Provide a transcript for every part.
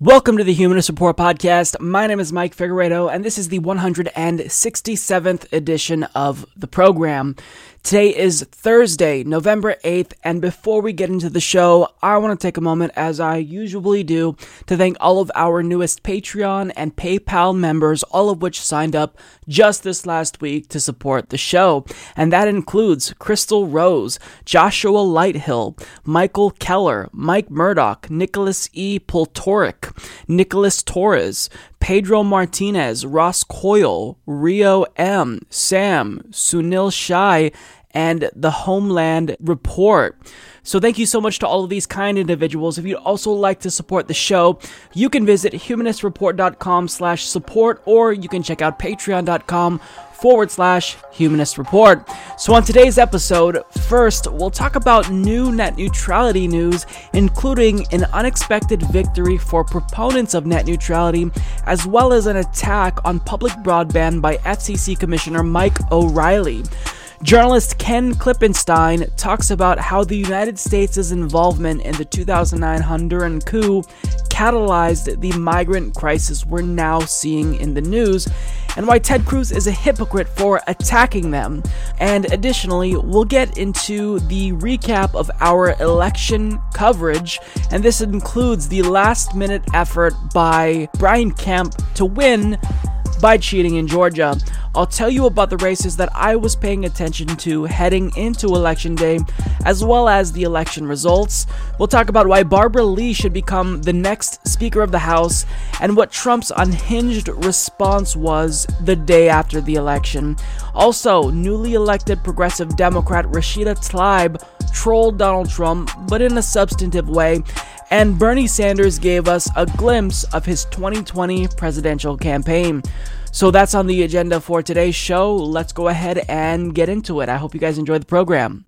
Welcome to the Humanist Report podcast. My name is Mike Figueredo, and this is the 167th edition of the program. Today is Thursday, November 8th, and before we get into the show, I want to take a moment, as I usually do, to thank all of our newest Patreon and PayPal members, all of which signed up just this last week to support the show. And that includes Crystal Rose, Joshua Lighthill, Michael Keller, Mike Murdoch, Nicholas E. Pultoric, Nicholas Torres, Pedro Martinez, Ross Coyle, Rio M, Sam, Sunil Shai, and the Homeland Report. So thank you so much to all of these kind individuals. If you'd also like to support the show, you can visit humanistreport.com slash support or you can check out patreon.com forward slash humanist report. So, on today's episode, first, we'll talk about new net neutrality news, including an unexpected victory for proponents of net neutrality, as well as an attack on public broadband by FCC Commissioner Mike O'Rielly. Journalist Ken Klippenstein talks about how the United States' involvement in the 2009 Honduran coup catalyzed the migrant crisis we're now seeing in the news, and why Ted Cruz is a hypocrite for attacking them. And additionally, we'll get into the recap of our election coverage, and this includes the last minute effort by Brian Kemp to win by cheating in Georgia. I'll tell you about the races that I was paying attention to heading into Election Day, as well as the election results. We'll talk about why Barbara Lee should become the next Speaker of the House, and what Trump's unhinged response was the day after the election. Also, newly elected progressive Democrat Rashida Tlaib trolled Donald Trump, but in a substantive way, and Bernie Sanders gave us a glimpse of his 2020 presidential campaign. So that's on the agenda for today's show. Let's go ahead and get into it. I hope you guys enjoy the program.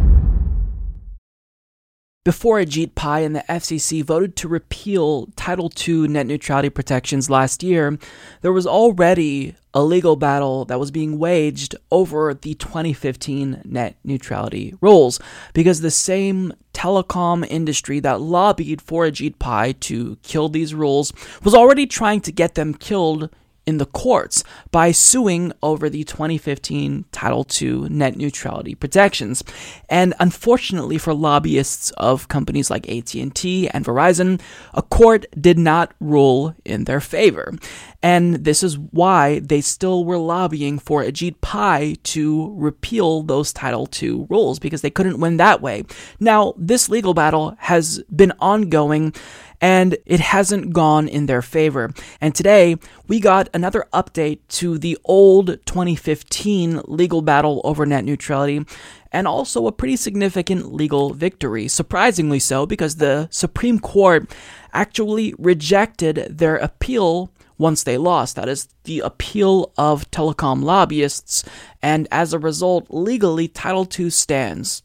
Before Ajit Pai and the FCC voted to repeal Title II net neutrality protections last year, there was already a legal battle that was being waged over the 2015 net neutrality rules because the same telecom industry that lobbied for Ajit Pai to kill these rules was already trying to get them killed in the courts by suing over the 2015 Title II net neutrality protections. And unfortunately for lobbyists of companies like AT&T and Verizon, a court did not rule in their favor. And this is why they still were lobbying for Ajit Pai to repeal those Title II rules because they couldn't win that way. Now, this legal battle has been ongoing and it hasn't gone in their favor. And today, we got another update to the old 2015 legal battle over net neutrality, and also a pretty significant legal victory. Surprisingly so, because the Supreme Court actually rejected their appeal once they lost. That is the appeal of telecom lobbyists, and as a result, legally, Title II stands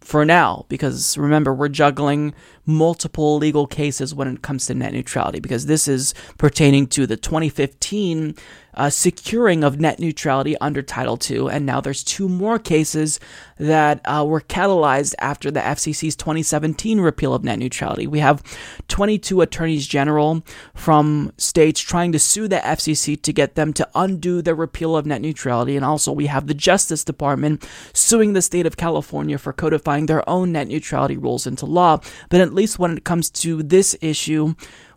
for now, because remember, we're juggling multiple legal cases when it comes to net neutrality, because this is pertaining to the 2015 uh, securing of net neutrality under Title II, and now there's two more cases that uh, were catalyzed after the FCC's 2017 repeal of net neutrality. We have 22 attorneys general from states trying to sue the FCC to get them to undo the repeal of net neutrality, and also we have the Justice Department suing the state of California for codifying their own net neutrality rules into law. But at least when it comes to this issue,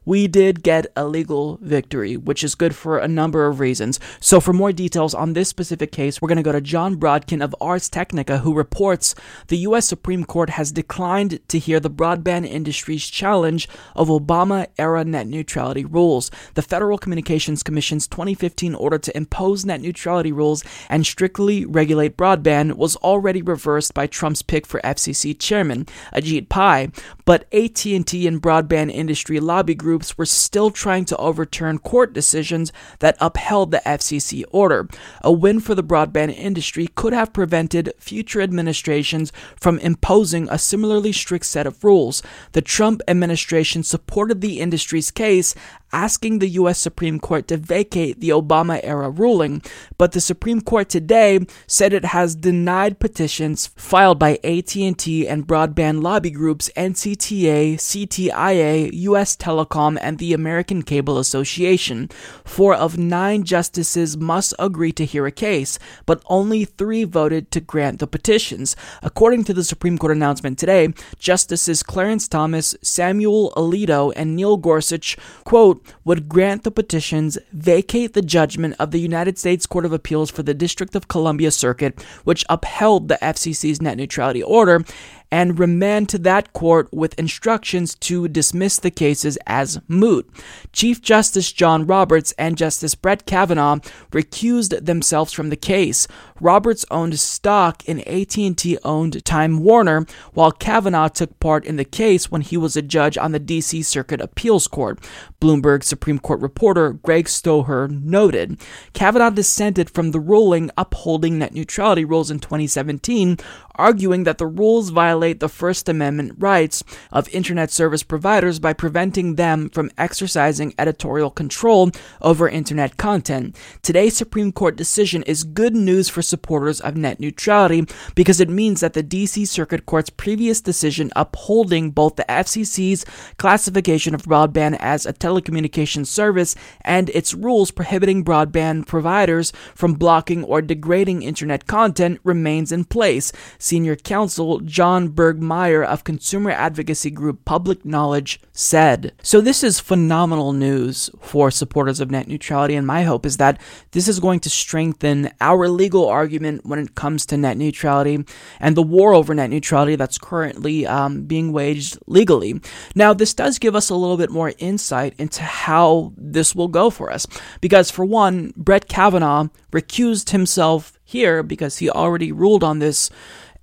we did get a legal victory, which is good for a number of reasons. So, for more details on this specific case, we're going to go to Jon Brodkin of Ars Technica, who reports the U.S. Supreme Court has declined to hear the broadband industry's challenge of Obama era net neutrality rules. The Federal Communications Commission's 2015 order to impose net neutrality rules and strictly regulate broadband was already reversed by Trump's pick for FCC chairman Ajit Pai, but AT&T and broadband industry lobby group groups were still trying to overturn court decisions that upheld the FCC order. A win for the broadband industry could have prevented future administrations from imposing a similarly strict set of rules. The Trump administration supported the industry's case, asking the US Supreme Court to vacate the Obama era ruling, but the Supreme Court today said it has denied petitions filed by AT&T and broadband lobby groups NCTA, CTIA, US Telecom, and the American Cable Association. 4 of 9 justices must agree to hear a case, but only 3 voted to grant the petitions. According to the Supreme Court announcement today, Justices Clarence Thomas, Samuel Alito, and Neil Gorsuch, quote, would grant the petitions, vacate the judgment of the United States Court of Appeals for the District of Columbia Circuit, which upheld the FCC's net neutrality order, and remand to that court with instructions to dismiss the cases as moot. Chief Justice John Roberts and Justice Brett Kavanaugh recused themselves from the case. Roberts owned stock in AT&T owned Time Warner, while Kavanaugh took part in the case when he was a judge on the DC Circuit Appeals Court. Bloomberg Supreme Court reporter Greg Stohr noted Kavanaugh dissented from the ruling upholding net neutrality rules in 2017, arguing that the rules violate the First Amendment rights of Internet service providers by preventing them from exercising editorial control over Internet content. Today's Supreme Court decision is good news for supporters of net neutrality because it means that the DC Circuit Court's previous decision upholding both the FCC's classification of broadband as a telecommunications service and its rules prohibiting broadband providers from blocking or degrading Internet content remains in place. Senior counsel John Bergmayer of consumer advocacy group Public Knowledge said. So, this is phenomenal news for supporters of net neutrality, and my hope is that this is going to strengthen our legal argument when it comes to net neutrality and the war over net neutrality that's currently um, being waged legally. Now, this does give us a little bit more insight into how this will go for us, because for one, Brett Kavanaugh recused himself here because he already ruled on this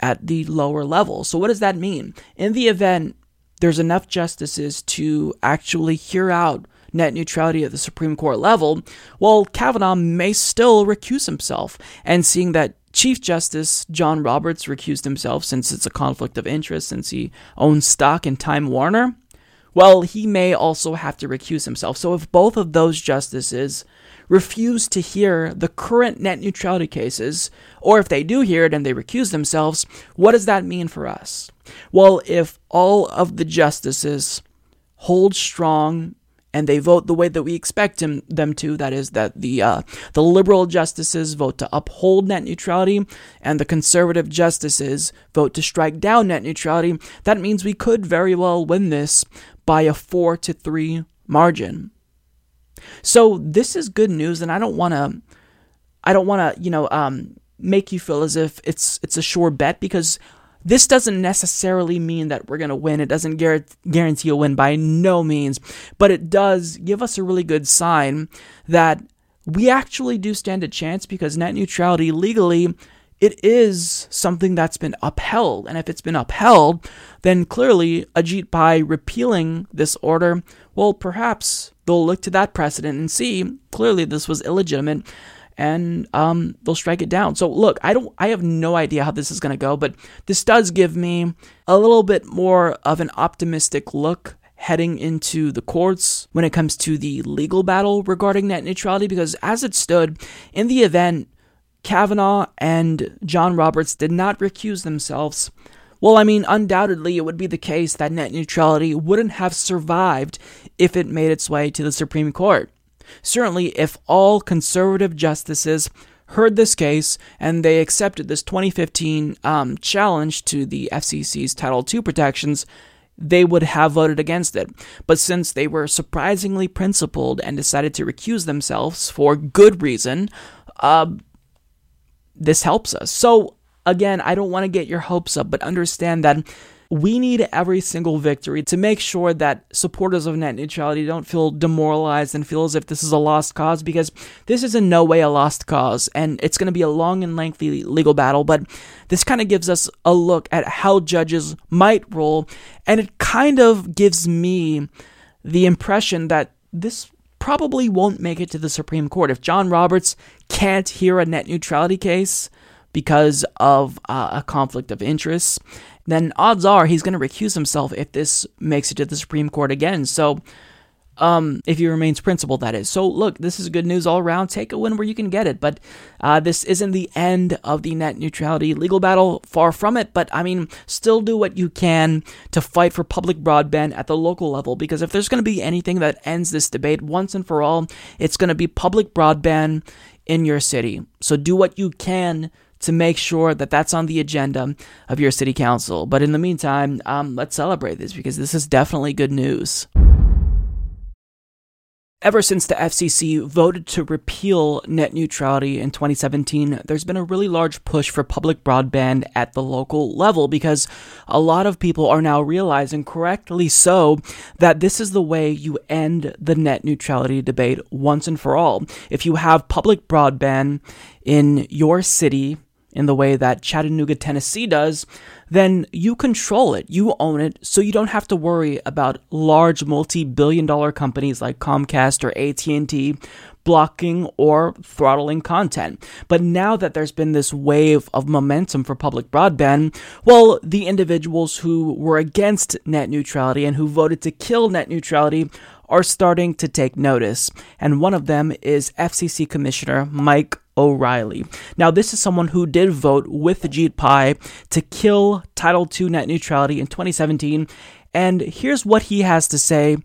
at the lower level. So, what does that mean? In the event there's enough justices to actually hear out net neutrality at the Supreme Court level, well, Kavanaugh may still recuse himself. And seeing that Chief Justice John Roberts recused himself since it's a conflict of interest, since he owns stock in Time Warner, well, he may also have to recuse himself. So if both of those justices refuse to hear the current net neutrality cases, or if they do hear it and they recuse themselves, what does that mean for us? Well, if all of the justices hold strong and they vote the way that we expect him, them to, that is, that the uh, the liberal justices vote to uphold net neutrality, and the conservative justices vote to strike down net neutrality, that means we could very well win this by a four to three margin. So this is good news, and I don't want to, I don't want to, you know, um, make you feel as if it's it's a sure bet because this doesn't necessarily mean that we're going to win. It doesn't guarantee a win by no means, but it does give us a really good sign that we actually do stand a chance because net neutrality legally it is something that's been upheld. And if it's been upheld, then clearly Ajit Pai repealing this order, well, perhaps they'll look to that precedent and see clearly this was illegitimate and um, they'll strike it down. So look, I don't, I have no idea how this is going to go, but this does give me a little bit more of an optimistic look heading into the courts when it comes to the legal battle regarding net neutrality because as it stood in the event Kavanaugh and John Roberts did not recuse themselves. Well, I mean, undoubtedly, it would be the case that net neutrality wouldn't have survived if it made its way to the Supreme Court. Certainly, if all conservative justices heard this case and they accepted this 2015 um, challenge to the FCC's Title II protections, they would have voted against it. But since they were surprisingly principled and decided to recuse themselves for good reason, uh, this helps us. So, again, I don't want to get your hopes up, but understand that we need every single victory to make sure that supporters of net neutrality don't feel demoralized and feel as if this is a lost cause because this is in no way a lost cause and it's going to be a long and lengthy legal battle. But this kind of gives us a look at how judges might rule and it kind of gives me the impression that this probably won't make it to the Supreme Court. If John Roberts can't hear a net neutrality case because of uh, a conflict of interest, then odds are he's going to recuse himself if this makes it to the Supreme Court again. So, um, if he remains principled, that is. So, look, this is good news all around. Take a win where you can get it, but uh, this isn't the end of the net neutrality legal battle. Far from it, but I mean, still do what you can to fight for public broadband at the local level. Because if there's going to be anything that ends this debate once and for all, it's going to be public broadband in your city. So, do what you can to make sure that that's on the agenda of your city council. But in the meantime, um, let's celebrate this because this is definitely good news. Ever since the FCC voted to repeal net neutrality in 2017, there's been a really large push for public broadband at the local level because a lot of people are now realizing, correctly so, that this is the way you end the net neutrality debate once and for all. If you have public broadband in your city, in the way that Chattanooga, Tennessee does, then you control it, you own it, so you don't have to worry about large multi-billion dollar companies like Comcast or AT&T blocking or throttling content. But now that there's been this wave of momentum for public broadband, well, the individuals who were against net neutrality and who voted to kill net neutrality are starting to take notice. And one of them is FCC Commissioner Mike O'Rielly. Now, this is someone who did vote with Ajit Pai to kill Title II net neutrality in 2017. And here's what he has to say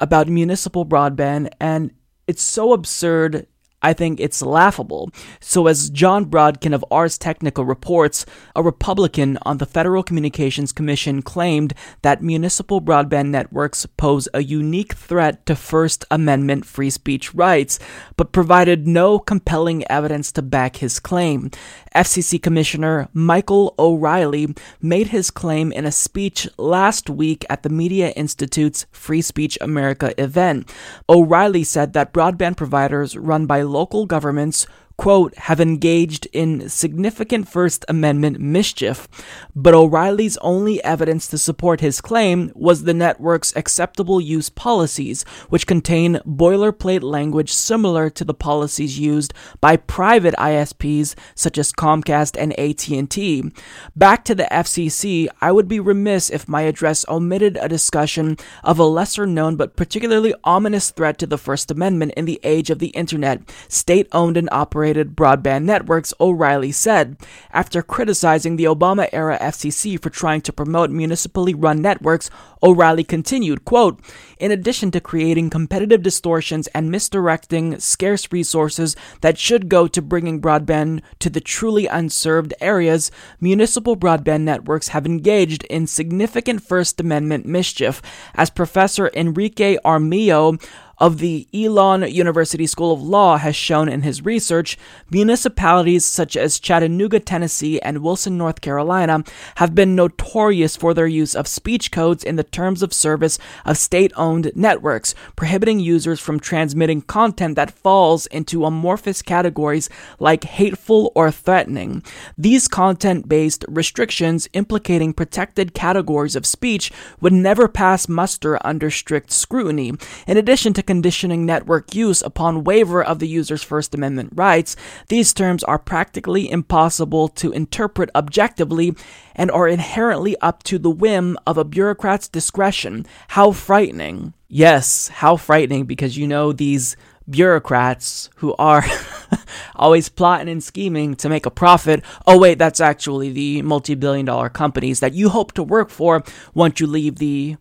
about municipal broadband. And it's so absurd I think it's laughable. So, as Jon Brodkin of Ars Technica reports, a Republican on the Federal Communications Commission claimed that municipal broadband networks pose a unique threat to First Amendment free speech rights, but provided no compelling evidence to back his claim. FCC Commissioner Michael O'Rielly made his claim in a speech last week at the Media Institute's Free Speech America event. O'Rielly said that broadband providers run by local governments quote, have engaged in significant First Amendment mischief, but O'Rielly's only evidence to support his claim was the network's acceptable use policies, which contain boilerplate language similar to the policies used by private ISPs such as Comcast and AT&T. Back to the FCC, I would be remiss if my address omitted a discussion of a lesser known but particularly ominous threat to the First Amendment in the age of the internet, state-owned and operated broadband networks, O'Rielly said. After criticizing the Obama era FCC for trying to promote municipally run networks, O'Rielly continued, quote, In addition to creating competitive distortions and misdirecting scarce resources that should go to bringing broadband to the truly unserved areas, municipal broadband networks have engaged in significant First Amendment mischief, as Professor Enrique Armijo of the Elon University School of Law has shown in his research, municipalities such as Chattanooga, Tennessee, and Wilson, North Carolina have been notorious for their use of speech codes in the terms of service of state owned networks, prohibiting users from transmitting content that falls into amorphous categories like hateful or threatening. These content based restrictions implicating protected categories of speech would never pass muster under strict scrutiny. In addition to conditioning network use upon waiver of the user's First Amendment rights, these terms are practically impossible to interpret objectively and are inherently up to the whim of a bureaucrat's discretion. How frightening. Yes, how frightening because you know these bureaucrats who are always plotting and scheming to make a profit. Oh, wait, that's actually the multi billion dollar companies that you hope to work for once you leave the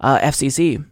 uh, FCC.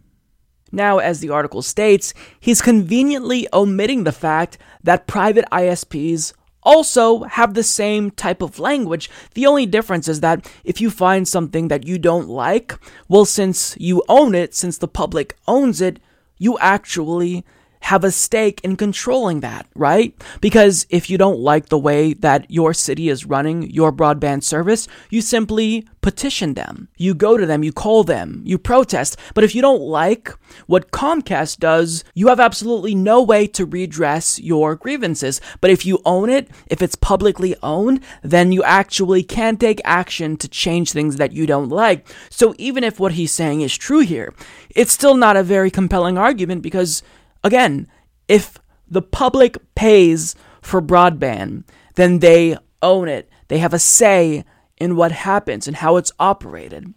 Now, as the article states, he's conveniently omitting the fact that private ISPs also have the same type of language. The only difference is that if you find something that you don't like, well, since you own it, since the public owns it, you actually have a stake in controlling that, right? Because if you don't like the way that your city is running your broadband service, you simply petition them. You go to them, you call them, you protest. But if you don't like what Comcast does, you have absolutely no way to redress your grievances. But if you own it, if it's publicly owned, then you actually can take action to change things that you don't like. So even if what he's saying is true here, it's still not a very compelling argument because Again, if the public pays for broadband, then they own it. They have a say in what happens and how it's operated.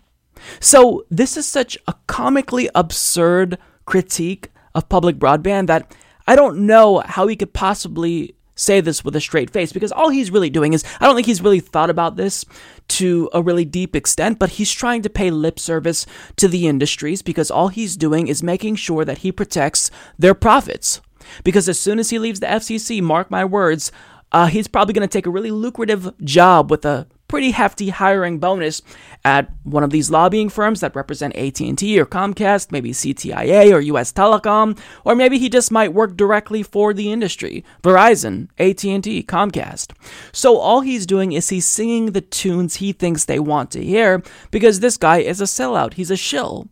So, this is such a comically absurd critique of public broadband that I don't know how he could possibly say this with a straight face because all he's really doing is I don't think he's really thought about this to a really deep extent, but he's trying to pay lip service to the industries because all he's doing is making sure that he protects their profits. Because as soon as he leaves the FCC, mark my words, uh, he's probably going to take a really lucrative job with a pretty hefty hiring bonus at one of these lobbying firms that represent AT&T or Comcast, maybe CTIA or US Telecom, or maybe he just might work directly for the industry, Verizon, AT&T, Comcast. So all he's doing is he's singing the tunes he thinks they want to hear because this guy is a sellout, he's a shill.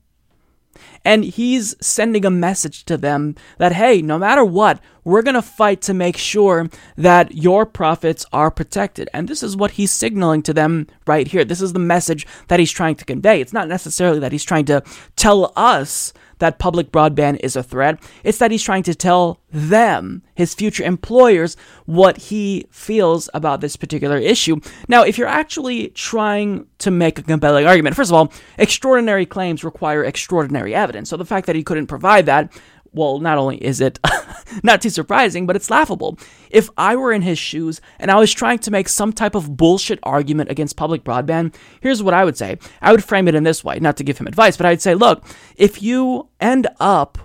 And he's sending a message to them that, hey, no matter what, we're going to fight to make sure that your profits are protected. And this is what he's signaling to them right here. This is the message that he's trying to convey. It's not necessarily that he's trying to tell us that public broadband is a threat. It's that he's trying to tell them, his future employers, what he feels about this particular issue. Now, if you're actually trying to make a compelling argument, first of all, extraordinary claims require extraordinary evidence. So the fact that he couldn't provide that well, not only is it not too surprising, but it's laughable. If I were in his shoes and I was trying to make some type of bullshit argument against public broadband, here's what I would say. I would frame it in this way, not to give him advice, but I'd say, look, if you end up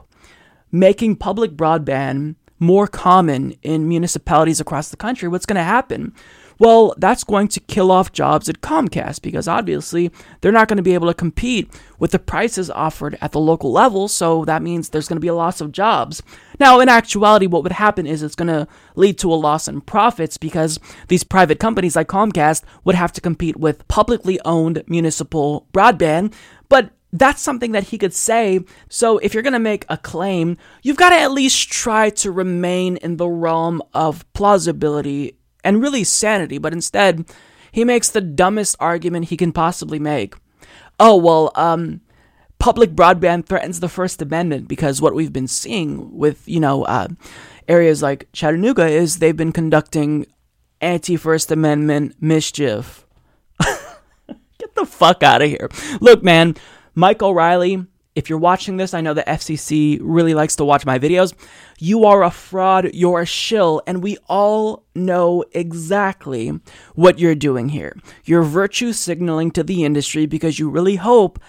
making public broadband more common in municipalities across the country, what's going to happen? Well, that's going to kill off jobs at Comcast because obviously they're not going to be able to compete with the prices offered at the local level. So that means there's going to be a loss of jobs. Now, in actuality, what would happen is it's going to lead to a loss in profits because these private companies like Comcast would have to compete with publicly owned municipal broadband. But that's something that he could say. So if you're going to make a claim, you've got to at least try to remain in the realm of plausibility and really sanity, but instead, he makes the dumbest argument he can possibly make. Oh, well, um, public broadband threatens the First Amendment because what we've been seeing with, you know, uh, areas like Chattanooga is they've been conducting anti First Amendment mischief. Get the fuck out of here. Look, man, Mike O'Rielly, if you're watching this, I know the FCC really likes to watch my videos. You are a fraud, you're a shill, and we all know exactly what you're doing here. You're virtue signaling to the industry because you really hope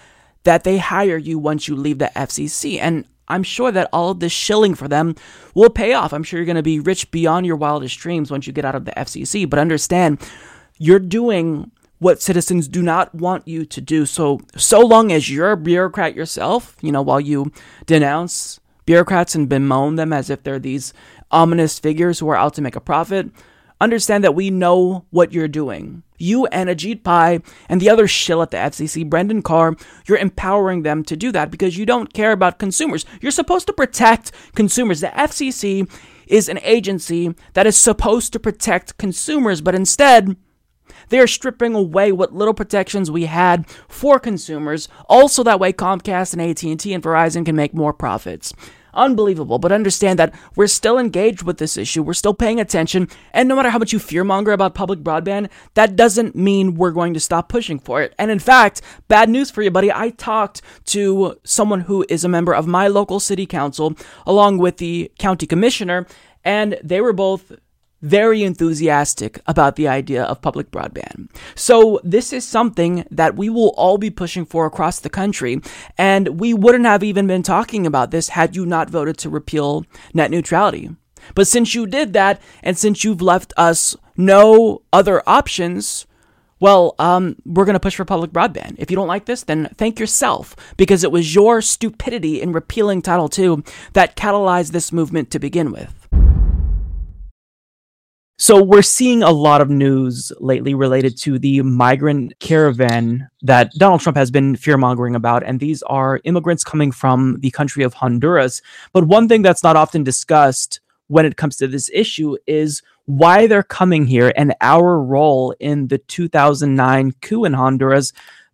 that they hire you once you leave the FCC. And I'm sure that all of this shilling for them will pay off. I'm sure you're going to be rich beyond your wildest dreams once you get out of the FCC. But understand, you're doing what citizens do not want you to do. So, so long as you're a bureaucrat yourself, you know, while you denounce bureaucrats and bemoan them as if they're these ominous figures who are out to make a profit, understand that we know what you're doing. You and Ajit Pai and the other shill at the FCC, Brendan Carr, you're empowering them to do that because you don't care about consumers. You're supposed to protect consumers. The FCC is an agency that is supposed to protect consumers, but instead, they are stripping away what little protections we had for consumers, also that way Comcast and AT&T and Verizon can make more profits. Unbelievable, but understand that we're still engaged with this issue. We're still paying attention, and no matter how much you fearmonger about public broadband, that doesn't mean we're going to stop pushing for it. And in fact, bad news for you, buddy. I talked to someone who is a member of my local city council, along with the county commissioner, and they were both very enthusiastic about the idea of public broadband. So, this is something that we will all be pushing for across the country. And we wouldn't have even been talking about this had you not voted to repeal net neutrality. But since you did that, and since you've left us no other options, well, um, we're going to push for public broadband. If you don't like this, then thank yourself, because it was your stupidity in repealing Title II that catalyzed this movement to begin with. So we're seeing a lot of news lately related to the migrant caravan that Donald Trump has been fear-mongering about and these are immigrants coming from the country of Honduras. But one thing that's not often discussed when it comes to this issue is why they're coming here and our role in the 2009 coup in Honduras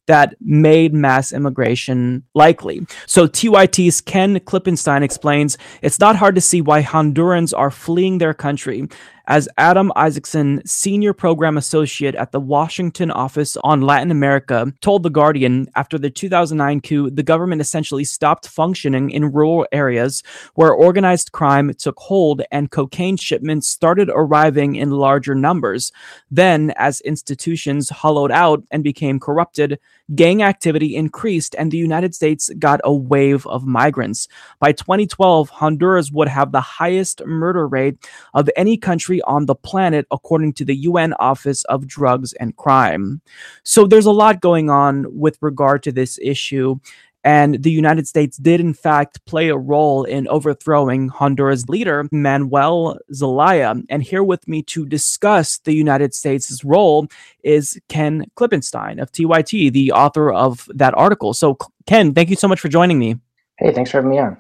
that made mass immigration likely. So TYT's Ken Klippenstein explains it's not hard to see why Hondurans are fleeing their country as Adam Isacson, Senior Program Associate at the Washington Office on Latin America, told The Guardian after the 2009 coup, the government essentially stopped functioning in rural areas where organized crime took hold and cocaine shipments started arriving in larger numbers. Then, as institutions hollowed out and became corrupted, gang activity increased and the United States got a wave of migrants. By 2012, Honduras would have the highest murder rate of any country country on the planet, according to the UN Office of Drugs and Crime. So there's a lot going on with regard to this issue. And the United States did, in fact, play a role in overthrowing Honduras leader Manuel Zelaya. And here with me to discuss the United States' role is Ken Klippenstein of TYT, the author of that article. So, Ken, thank you so much for joining me. Hey, thanks for having me on.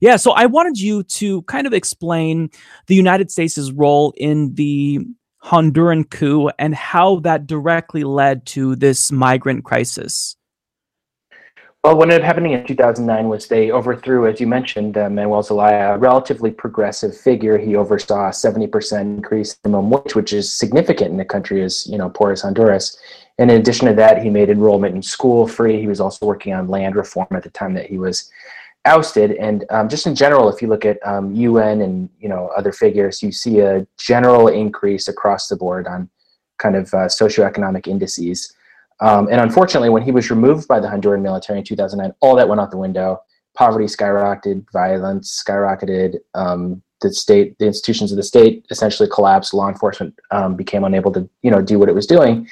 Yeah, so I wanted you to kind of explain the United States' role in the Honduran coup and how that directly led to this migrant crisis. Well, what ended up happening in 2009 was they overthrew, as you mentioned, uh, Manuel Zelaya, a relatively progressive figure. He oversaw a 70% increase in minimum wage, which is significant in a country as you know poor as Honduras. And in addition to that, he made enrollment in school free. He was also working on land reform at the time that he was ousted. And um, just in general, if you look at um, UN and you know other figures, you see a general increase across the board on kind of uh, socioeconomic indices. Um, and unfortunately, when he was removed by the Honduran military in 2009, all that went out the window. Poverty skyrocketed, violence skyrocketed. Um, the state, the institutions of the state, essentially collapsed. Law enforcement um, became unable to, you know, do what it was doing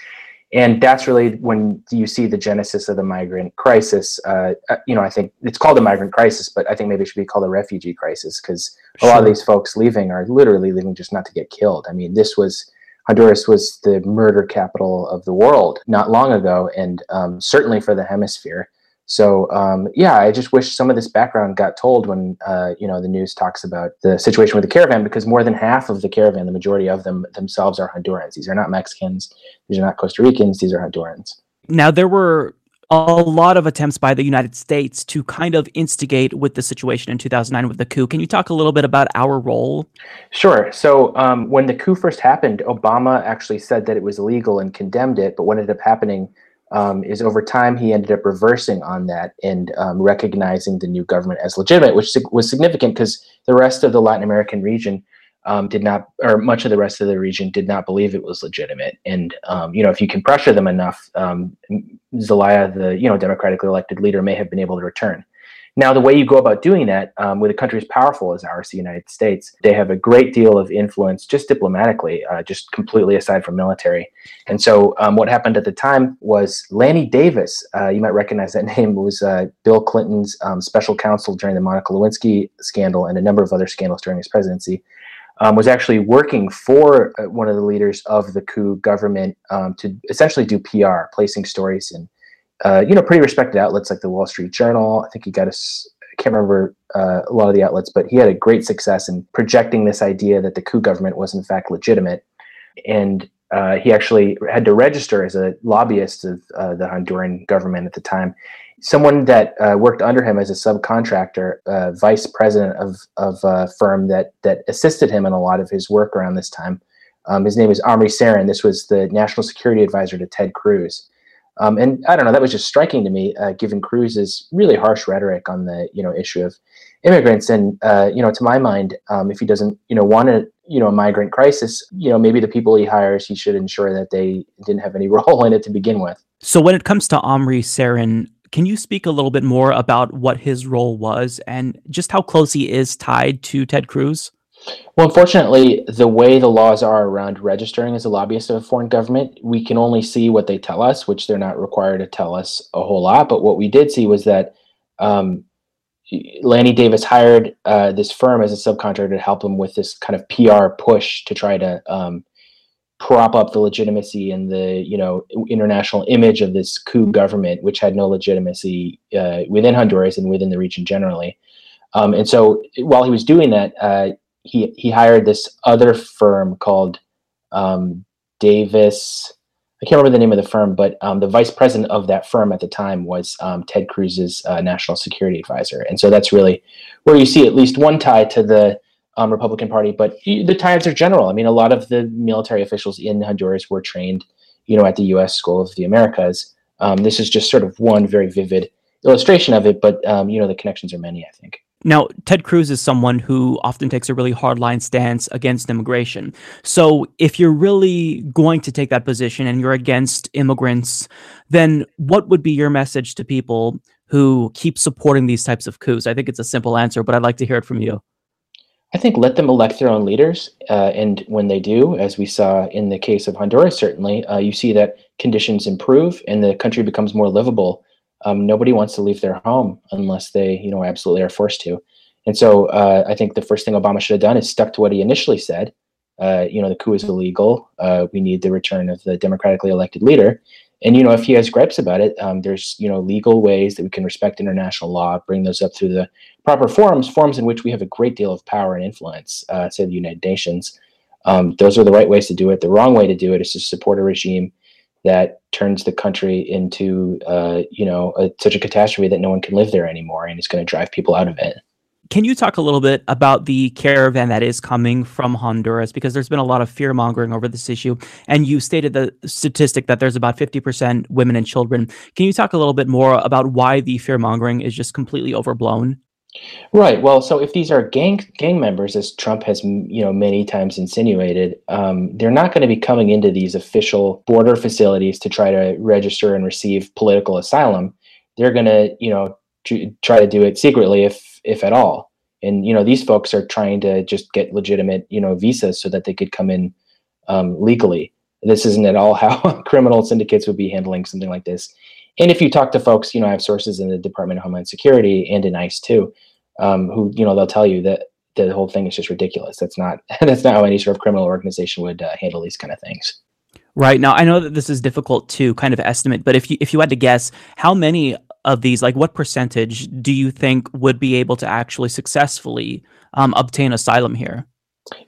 and that's really when you see the genesis of the migrant crisis. Uh, uh, you know, I think it's called a migrant crisis, but I think maybe it should be called a refugee crisis because a lot of these folks leaving are literally leaving just not to get killed. I mean, this was Honduras was the murder capital of the world not long ago, and um, certainly for the hemisphere. So um, yeah, I just wish some of this background got told when uh, you know the news talks about the situation with the caravan, because more than half of the caravan, the majority of them themselves are Hondurans. These are not Mexicans. These are not Costa Ricans. These are Hondurans. Now there were a lot of attempts by the United States to kind of instigate with the situation in 2009 with the coup. Can you talk a little bit about our role? Sure. So um, when the coup first happened, Obama actually said that it was illegal and condemned it. But what ended up happening um, is over time he ended up reversing on that and um, recognizing the new government as legitimate, which was significant because the rest of the Latin American region um, did not, or much of the rest of the region did not believe it was legitimate. And um, you know, if you can pressure them enough, um, Zelaya, the you know democratically elected leader, may have been able to return. Now, the way you go about doing that um, with a country as powerful as ours, the United States, they have a great deal of influence just diplomatically, uh, just completely aside from military. And so, um, what happened at the time was Lanny Davis, uh, you might recognize that name, was uh, Bill Clinton's um, special counsel during the Monica Lewinsky scandal and a number of other scandals during his presidency. Um, was actually working for uh, one of the leaders of the coup government um, to essentially do PR, placing stories in uh, you know, pretty respected outlets like the Wall Street Journal. I think he got a, I can't remember uh, a lot of the outlets, but he had a great success in projecting this idea that the coup government was in fact legitimate. And uh, he actually had to register as a lobbyist of uh, the Honduran government at the time. Someone that uh, worked under him as a subcontractor, uh, vice president of, of a firm that, that assisted him in a lot of his work around this time. Um, his name is Omri Ceren. This was the national security advisor to Ted Cruz. Um, and I don't know, that was just striking to me, uh, given Cruz's really harsh rhetoric on the you know issue of immigrants. And uh, you know, to my mind, um, if he doesn't you know want a you know a migrant crisis, you know maybe the people he hires, he should ensure that they didn't have any role in it to begin with. So when it comes to Omri Ceren, can you speak a little bit more about what his role was and just how close he is tied to Ted Cruz? Well, unfortunately, the way the laws are around registering as a lobbyist of a foreign government, we can only see what they tell us, which they're not required to tell us a whole lot. But what we did see was that um, Lanny Davis hired uh, this firm as a subcontractor to help him with this kind of PR push to try to um, prop up the legitimacy and the you know international image of this coup government, which had no legitimacy uh, within Honduras and within the region generally. Um, and so while he was doing that, uh, he he hired this other firm called um, Davis. I can't remember the name of the firm, but um, the vice president of that firm at the time was um, Ted Cruz's uh, national security advisor, and so that's really where you see at least one tie to the um, Republican Party. But the ties are general. I mean, a lot of the military officials in Honduras were trained, you know, at the U.S. School of the Americas. Um, this is just sort of one very vivid illustration of it, but um, you know, the connections are many. I think. Now, Ted Cruz is someone who often takes a really hardline stance against immigration. So, if you're really going to take that position and you're against immigrants, then what would be your message to people who keep supporting these types of coups? I think it's a simple answer, but I'd like to hear it from you. I think let them elect their own leaders. Uh, and when they do, as we saw in the case of Honduras, certainly, uh, you see that conditions improve and the country becomes more livable um, nobody wants to leave their home unless they, you know, absolutely are forced to. And so uh, I think the first thing Obama should have done is stuck to what he initially said. Uh, you know, the coup is illegal. Uh, we need the return of the democratically elected leader. And you know, if he has gripes about it, um, there's you know legal ways that we can respect international law, bring those up through the proper forums, forums in which we have a great deal of power and influence, uh, say the United Nations. Um, those are the right ways to do it. The wrong way to do it is to support a regime that turns the country into uh, you know a, such a catastrophe that no one can live there anymore and it's going to drive people out of it can you talk a little bit about the caravan that is coming from Honduras? Because there's been a lot of fear mongering over this issue. And you stated the statistic that there's about 50% women and children. Can you talk a little bit more about why the fear mongering is just completely overblown? Right. Well, so if these are gang gang members, as Trump has you know many times insinuated, um, they're not going to be coming into these official border facilities to try to register and receive political asylum. They're going to you know try to do it secretly, if if at all. And you know these folks are trying to just get legitimate you know visas so that they could come in um, legally. This isn't at all how criminal syndicates would be handling something like this. And if you talk to folks, you know, I have sources in the Department of Homeland Security and in ICE too, um, who you know they'll tell you that the whole thing is just ridiculous. That's not that's not how any sort of criminal organization would uh, handle these kind of things. Right now, I know that this is difficult to kind of estimate, but if you if you had to guess, how many of these, like what percentage, do you think would be able to actually successfully um, obtain asylum here?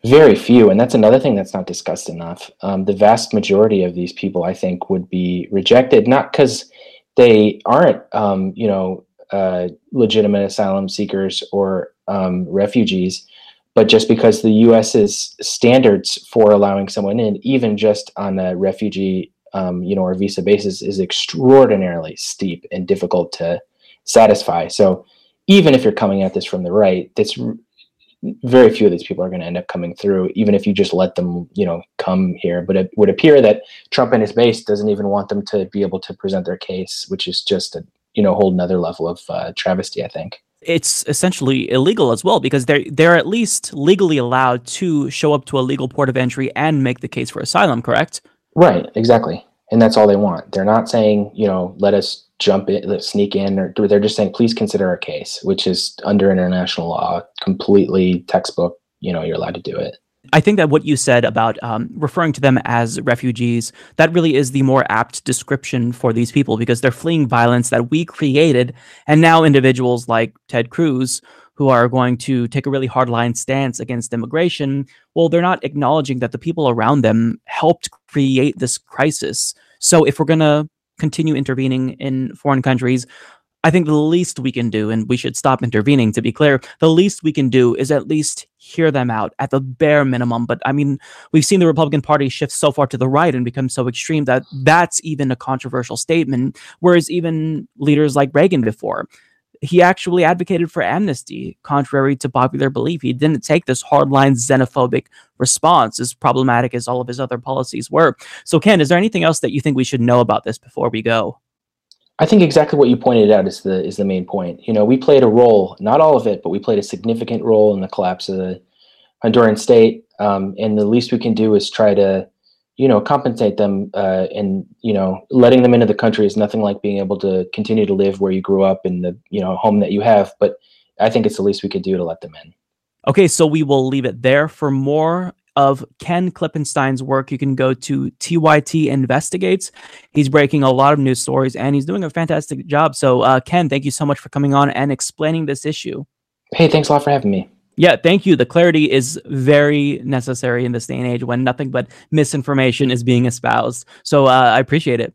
Very few, and that's another thing that's not discussed enough. Um, the vast majority of these people, I think, would be rejected, not because they aren't, um, you know, uh, legitimate asylum seekers or um, refugees, but just because the U.S.'s standards for allowing someone in, even just on a refugee, um, you know, or visa basis, is extraordinarily steep and difficult to satisfy. So, even if you're coming at this from the right, it's very few of these people are going to end up coming through, even if you just let them, you know, come here. But it would appear that Trump and his base doesn't even want them to be able to present their case, which is just a you know whole another level of uh, travesty. I think it's essentially illegal as well because they're they're at least legally allowed to show up to a legal port of entry and make the case for asylum. Correct? Right. Exactly. And that's all they want. They're not saying, you know, let us jump in, let's sneak in, or they're just saying, please consider our case, which is under international law, completely textbook. You know, you're allowed to do it. I think that what you said about um, referring to them as refugees, that really is the more apt description for these people because they're fleeing violence that we created. And now individuals like Ted Cruz, who are going to take a really hardline stance against immigration, well, they're not acknowledging that the people around them helped create this crisis. So if we're going to continue intervening in foreign countries, I think the least we can do, and we should stop intervening to be clear, the least we can do is at least hear them out at the bare minimum. But I mean, we've seen the Republican Party shift so far to the right and become so extreme that that's even a controversial statement. Whereas even leaders like Reagan before, he actually advocated for amnesty, contrary to popular belief. He didn't take this hardline xenophobic response, as problematic as all of his other policies were. So, Ken, is there anything else that you think we should know about this before we go? I think exactly what you pointed out is the is the main point. You know, we played a role, not all of it, but we played a significant role in the collapse of the Honduran state, um, and the least we can do is try to, you know, compensate them. Uh, and you know, letting them into the country is nothing like being able to continue to live where you grew up in the you know home that you have. But I think it's the least we could do to let them in. Okay, so we will leave it there. For more of Ken Klippenstein's work, you can go to TYT Investigates. He's breaking a lot of news stories and he's doing a fantastic job. So, uh, Ken, thank you so much for coming on and explaining this issue. Hey, thanks a lot for having me. Yeah, thank you. The clarity is very necessary in this day and age when nothing but misinformation is being espoused. So, uh, I appreciate it.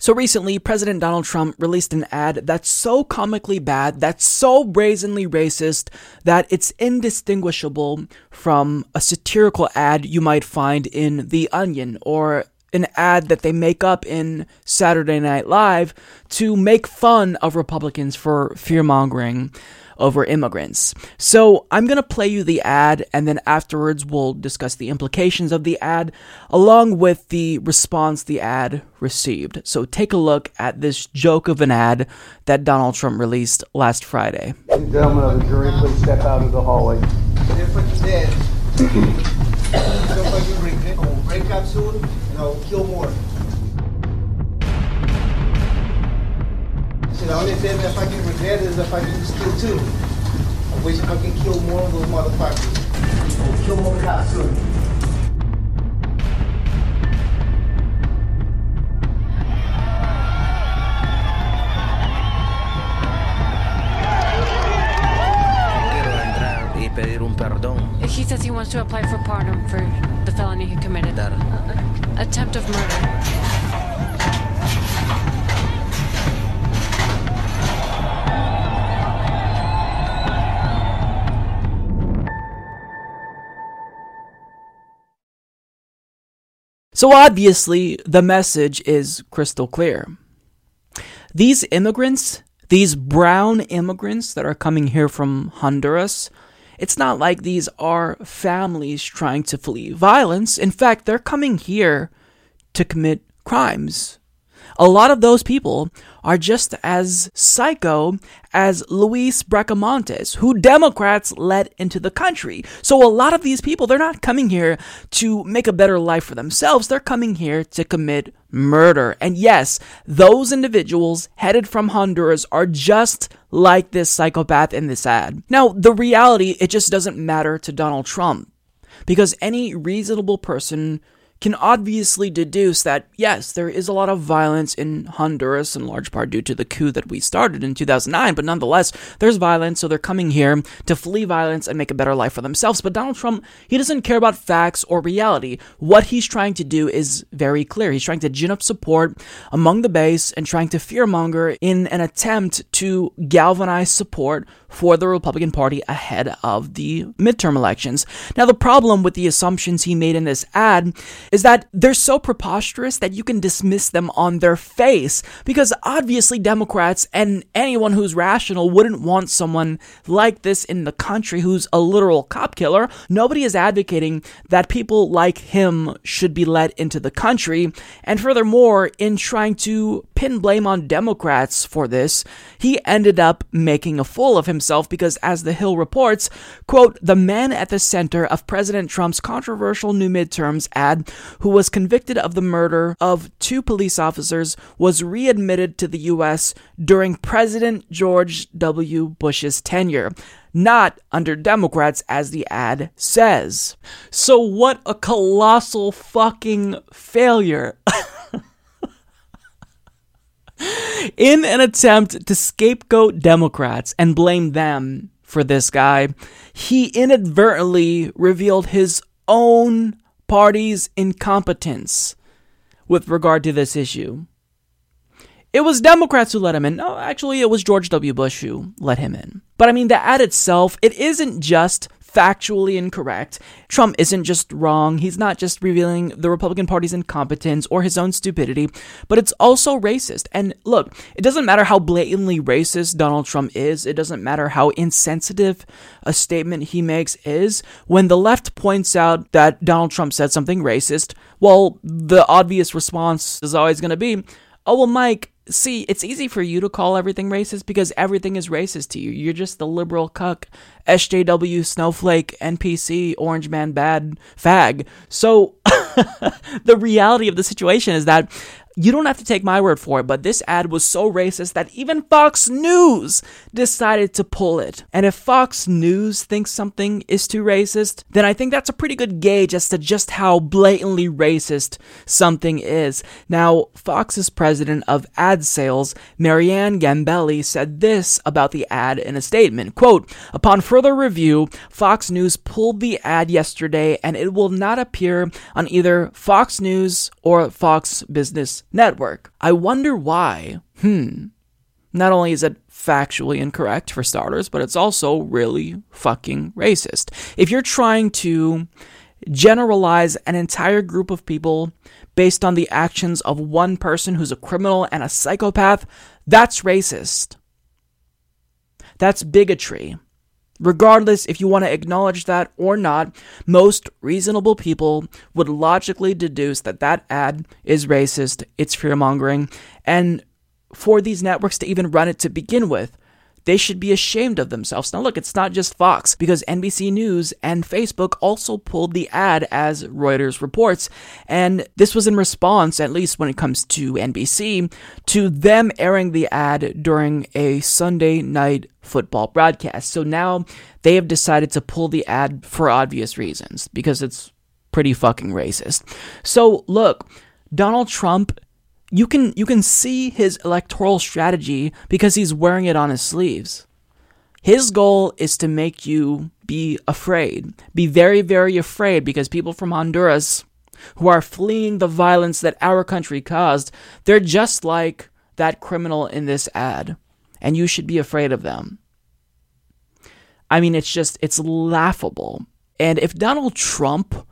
So recently, President Donald Trump released an ad that's so comically bad, that's so brazenly racist, that it's indistinguishable from a satirical ad you might find in The Onion or an ad that they make up in Saturday Night Live to make fun of Republicans for fear mongering over immigrants. So I'm going to play you the ad, and then afterwards we'll discuss the implications of the ad along with the response the ad received. So take a look at this joke of an ad that Donald Trump released last Friday. Gentlemen of the jury, please step out of the hallway. If fucking dead, so fucking break, break up soon, the only thing that fucking regret is if I can just kill two. I wish if I can kill more of those motherfuckers. I'll kill more cops soon. pedir. He says he wants to apply for pardon for the felony he committed. Attempt of murder. So obviously, the message is crystal clear. These immigrants, these brown immigrants that are coming here from Honduras, it's not like these are families trying to flee violence. In fact, they're coming here to commit crimes. A lot of those people are just as psycho as Luis Bracamontes, who Democrats let into the country. So a lot of these people, they're not coming here to make a better life for themselves. They're coming here to commit murder. And yes, those individuals headed from Honduras are just like this psychopath in this ad. Now, the reality, it just doesn't matter to Donald Trump because any reasonable person can obviously deduce that, yes, there is a lot of violence in Honduras, in large part due to the coup that we started in 2009, but nonetheless, there's violence, so they're coming here to flee violence and make a better life for themselves. But Donald Trump, he doesn't care about facts or reality. What he's trying to do is very clear. He's trying to gin up support among the base and trying to fearmonger in an attempt to galvanize support for the Republican Party ahead of the midterm elections. Now, the problem with the assumptions he made in this ad is that they're so preposterous that you can dismiss them on their face because obviously Democrats and anyone who's rational wouldn't want someone like this in the country who's a literal cop killer. Nobody is advocating that people like him should be let into the country. And furthermore, in trying to pin blame on Democrats for this, he ended up making a fool of himself because, as The Hill reports, quote, the man at the center of President Trump's controversial new midterms ad, who was convicted of the murder of two police officers, was readmitted to the U.S. during President George W. Bush's tenure not under Democrats, as the ad says. So, what a colossal fucking failure. In an attempt to scapegoat Democrats and blame them for this guy, he inadvertently revealed his own party's incompetence with regard to this issue. It was Democrats who let him in. No, actually, it was George W. Bush who let him in. But I mean, the ad itself, it isn't just factually incorrect. Trump isn't just wrong. He's not just revealing the Republican Party's incompetence or his own stupidity, but it's also racist. And look, it doesn't matter how blatantly racist Donald Trump is, it doesn't matter how insensitive a statement he makes is. When the left points out that Donald Trump said something racist, well, the obvious response is always going to be, oh, well, Mike, see, it's easy for you to call everything racist because everything is racist to you. You're just the liberal cuck, SJW, snowflake, NPC, orange man, bad fag. So the reality of the situation is that you don't have to take my word for it, but this ad was so racist that even Fox News decided to pull it. And if Fox News thinks something is too racist, then I think that's a pretty good gauge as to just how blatantly racist something is. Now, Fox's president of ad sales, Marianne Gambelli, said this about the ad in a statement. Quote, upon further review, Fox News pulled the ad yesterday and it will not appear on either Fox News or Fox Business network. I wonder why. Hmm. Not only is it factually incorrect for starters, but it's also really fucking racist. If you're trying to generalize an entire group of people based on the actions of one person who's a criminal and a psychopath, that's racist. That's bigotry. Regardless if you want to acknowledge that or not, most reasonable people would logically deduce that that ad is racist, it's fear mongering, and for these networks to even run it to begin with, they should be ashamed of themselves. Now, look, it's not just Fox, because NBC News and Facebook also pulled the ad as Reuters reports. And this was in response, at least when it comes to NBC, to them airing the ad during a Sunday night football broadcast. So now they have decided to pull the ad for obvious reasons, because it's pretty fucking racist. So, look, Donald Trump you can you can see his electoral strategy because he's wearing it on his sleeves. His goal is to make you be afraid. Be very very afraid because people from Honduras who are fleeing the violence that our country caused, they're just like that criminal in this ad and you should be afraid of them. I mean it's just it's laughable. And if Donald Trump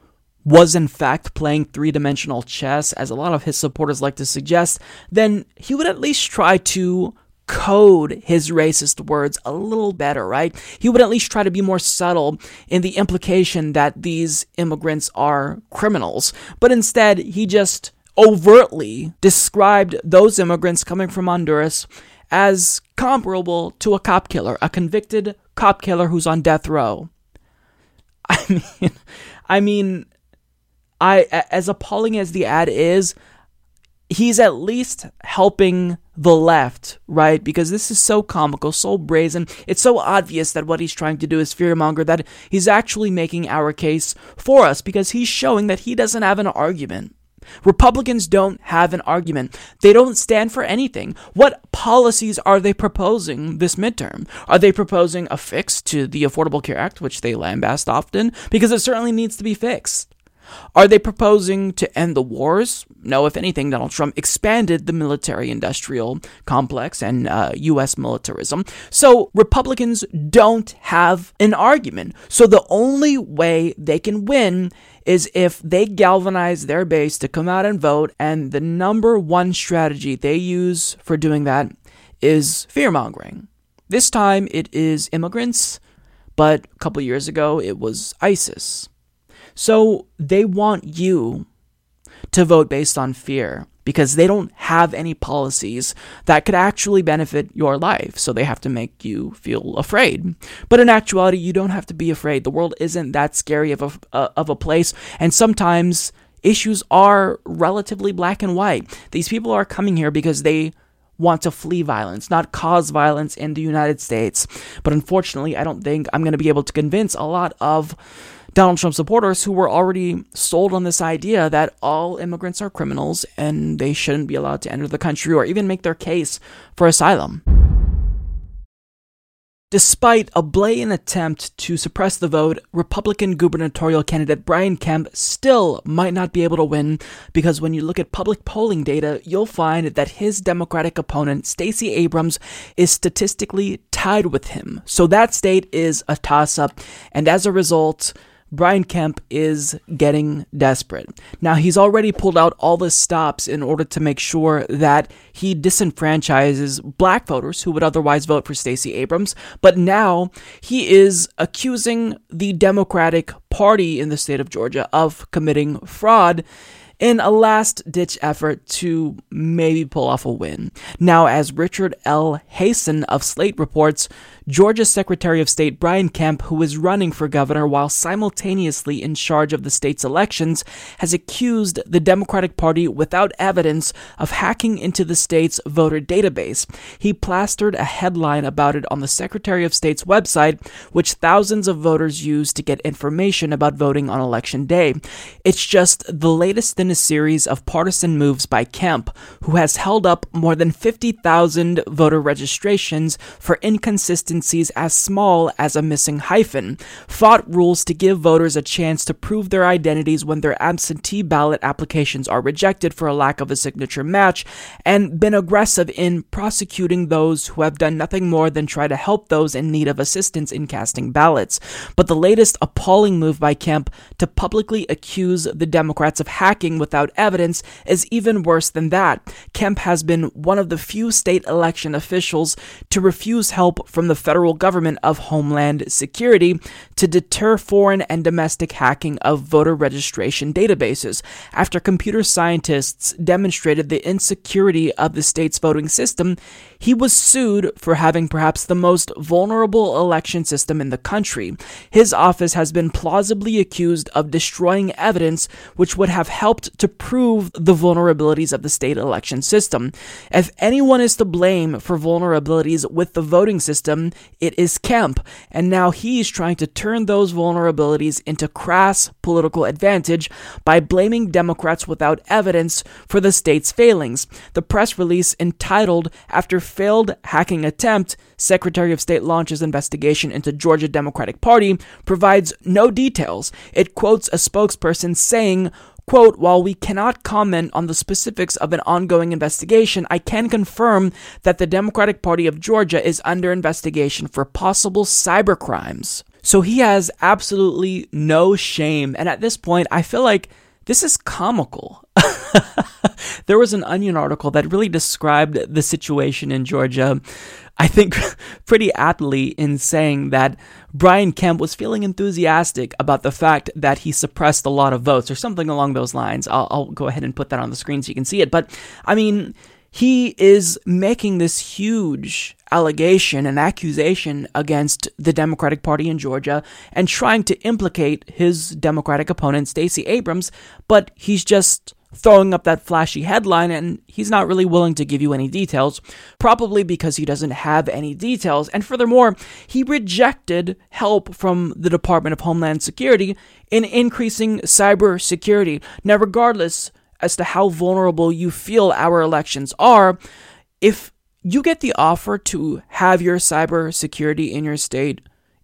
was in fact playing three dimensional chess, as a lot of his supporters like to suggest, then he would at least try to code his racist words a little better, right? He would at least try to be more subtle in the implication that these immigrants are criminals. But instead, he just overtly described those immigrants coming from Honduras as comparable to a cop killer, a convicted cop killer who's on death row. I mean, I mean, I as appalling as the ad is, he's at least helping the left, right? Because this is so comical, so brazen. It's so obvious that what he's trying to do is fearmonger that he's actually making our case for us because he's showing that he doesn't have an argument. Republicans don't have an argument. They don't stand for anything. What policies are they proposing this midterm? Are they proposing a fix to the Affordable Care Act, which they lambast often? Because it certainly needs to be fixed. Are they proposing to end the wars? No, if anything, Donald Trump expanded the military industrial complex and uh, U.S. militarism. So Republicans don't have an argument. So the only way they can win is if they galvanize their base to come out and vote, and the number one strategy they use for doing that is fear mongering. This time it is immigrants, but a couple years ago it was ISIS. So they want you to vote based on fear because they don't have any policies that could actually benefit your life. So they have to make you feel afraid. But in actuality, you don't have to be afraid. The world isn't that scary of a, of a place. And sometimes issues are relatively black and white. These people are coming here because they want to flee violence, not cause violence in the United States. But unfortunately, I don't think I'm going to be able to convince a lot of Donald Trump supporters who were already sold on this idea that all immigrants are criminals and they shouldn't be allowed to enter the country or even make their case for asylum. Despite a blatant attempt to suppress the vote, Republican gubernatorial candidate Brian Kemp still might not be able to win because when you look at public polling data, you'll find that his Democratic opponent, Stacey Abrams, is statistically tied with him. So that state is a toss up, and as a result, Brian Kemp is getting desperate. Now, he's already pulled out all the stops in order to make sure that he disenfranchises black voters who would otherwise vote for Stacey Abrams, but now he is accusing the Democratic Party in the state of Georgia of committing fraud in a last ditch effort to maybe pull off a win. Now, as Richard L. Hasen of Slate reports, Georgia's Secretary of State Brian Kemp, who is running for governor while simultaneously in charge of the state's elections, has accused the Democratic Party without evidence of hacking into the state's voter database. He plastered a headline about it on the Secretary of State's website, which thousands of voters use to get information about voting on election day. It's just the latest in a series of partisan moves by Kemp, who has held up more than 50,000 voter registrations for inconsistencies as small as a missing hyphen, fought rules to give voters a chance to prove their identities when their absentee ballot applications are rejected for a lack of a signature match, and been aggressive in prosecuting those who have done nothing more than try to help those in need of assistance in casting ballots. But the latest appalling move by Kemp to publicly accuse the Democrats of hacking without evidence is even worse than that. Kemp has been one of the few state election officials to refuse help from the federal government of Homeland Security to deter foreign and domestic hacking of voter registration databases. After computer scientists demonstrated the insecurity of the state's voting system, he was sued for having perhaps the most vulnerable election system in the country. His office has been plausibly accused of destroying evidence which would have helped to prove the vulnerabilities of the state election system. If anyone is to blame for vulnerabilities with the voting system, it is Kemp, and now he's trying to turn those vulnerabilities into crass political advantage by blaming Democrats without evidence for the state's failings. The press release entitled After Failed Hacking Attempt, Secretary of State launches investigation into Georgia Democratic Party provides no details. It quotes a spokesperson saying, Quote, while we cannot comment on the specifics of an ongoing investigation, I can confirm that the Democratic Party of Georgia is under investigation for possible cyber crimes. So he has absolutely no shame. And at this point, I feel like this is comical. there was an Onion article that really described the situation in Georgia, I think pretty aptly in saying that Brian Kemp was feeling enthusiastic about the fact that he suppressed a lot of votes or something along those lines. I'll, I'll go ahead and put that on the screen so you can see it. But I mean, he is making this huge allegation and accusation against the Democratic Party in Georgia and trying to implicate his Democratic opponent, Stacey Abrams, but he's just throwing up that flashy headline and he's not really willing to give you any details, probably because he doesn't have any details. And furthermore, he rejected help from the Department of Homeland Security in increasing cyber security. Now, regardless as to how vulnerable you feel our elections are, if you get the offer to have your cyber security in your state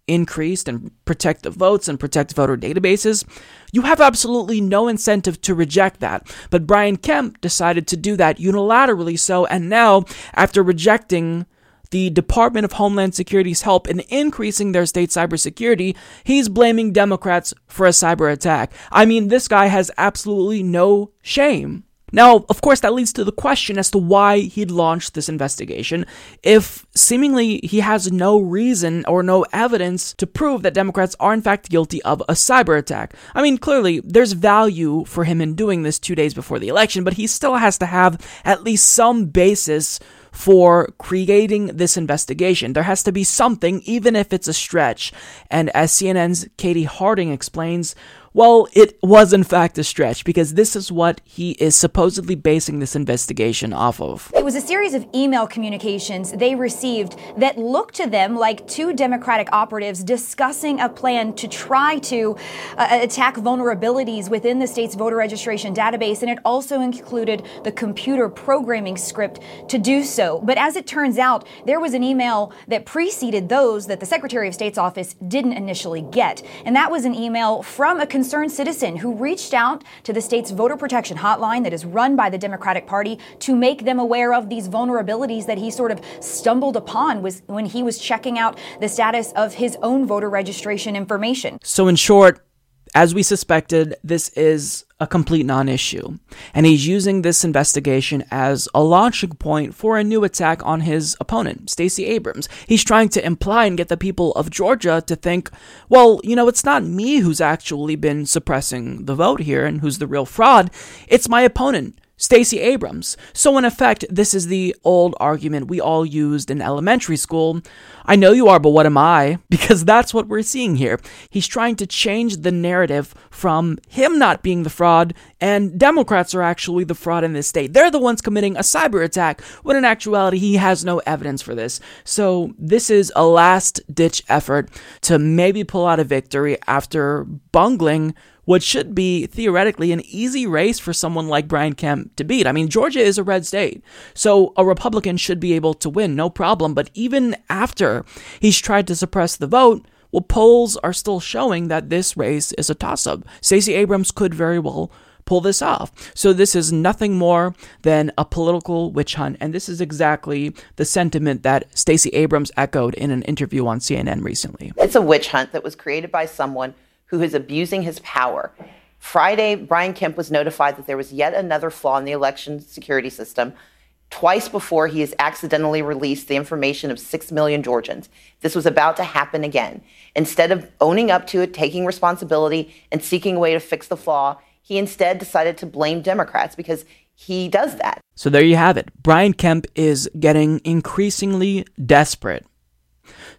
increased and protect the votes and protect voter databases, you have absolutely no incentive to reject that. But Brian Kemp decided to do that unilaterally so, and now, after rejecting the Department of Homeland Security's help in increasing their state cybersecurity, he's blaming Democrats for a cyber attack. I mean, this guy has absolutely no shame. Now, of course, that leads to the question as to why he'd launched this investigation if seemingly he has no reason or no evidence to prove that Democrats are in fact guilty of a cyber attack. I mean, clearly, there's value for him in doing this two days before the election, but he still has to have at least some basis for creating this investigation. There has to be something, even if it's a stretch. And as CNN's Katie Harding explains, well, it was in fact a stretch because this is what he is supposedly basing this investigation off of. It was a series of email communications they received that looked to them like two Democratic operatives discussing a plan to try to uh, attack vulnerabilities within the state's voter registration database, and it also included the computer programming script to do so. But as it turns out, there was an email that preceded those that the Secretary of State's office didn't initially get, and that was an email from a concerned citizen who reached out to the state's voter protection hotline that is run by the Democratic Party to make them aware of these vulnerabilities that he sort of stumbled upon was when he was checking out the status of his own voter registration information. So in short, As we suspected, this is a complete non issue, and he's using this investigation as a launching point for a new attack on his opponent, Stacey Abrams. He's trying to imply and get the people of Georgia to think, well, you know, it's not me who's actually been suppressing the vote here and who's the real fraud, it's my opponent. Stacey Abrams. So, in effect, this is the old argument we all used in elementary school. I know you are, but what am I? Because that's what we're seeing here. He's trying to change the narrative from him not being the fraud, and Democrats are actually the fraud in this state. They're the ones committing a cyber attack, when in actuality, he has no evidence for this. So, this is a last ditch effort to maybe pull out a victory after bungling what should be theoretically an easy race for someone like Brian Kemp to beat. I mean, Georgia is a red state, so a Republican should be able to win, no problem. But even after he's tried to suppress the vote, well, polls are still showing that this race is a toss up. Stacey Abrams could very well pull this off. So this is nothing more than a political witch hunt, and this is exactly the sentiment that Stacey Abrams echoed in an interview on CNN recently. It's a witch hunt that was created by someone who is abusing his power. Friday, Brian Kemp was notified that there was yet another flaw in the election security system. Twice before, he has accidentally released the information of 6 million Georgians. This was about to happen again. Instead of owning up to it, taking responsibility, and seeking a way to fix the flaw, he instead decided to blame Democrats because he does that. So there you have it. Brian Kemp is getting increasingly desperate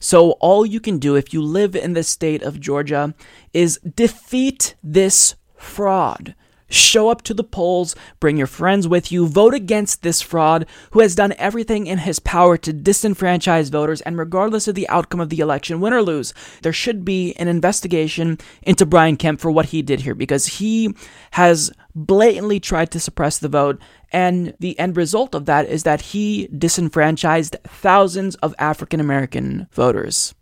so, all you can do if you live in the state of Georgia is defeat this fraud. Show up to the polls, bring your friends with you, vote against this fraud who has done everything in his power to disenfranchise voters. And regardless of the outcome of the election, win or lose, there should be an investigation into Brian Kemp for what he did here because he has blatantly tried to suppress the vote. And the end result of that is that he disenfranchised thousands of African American voters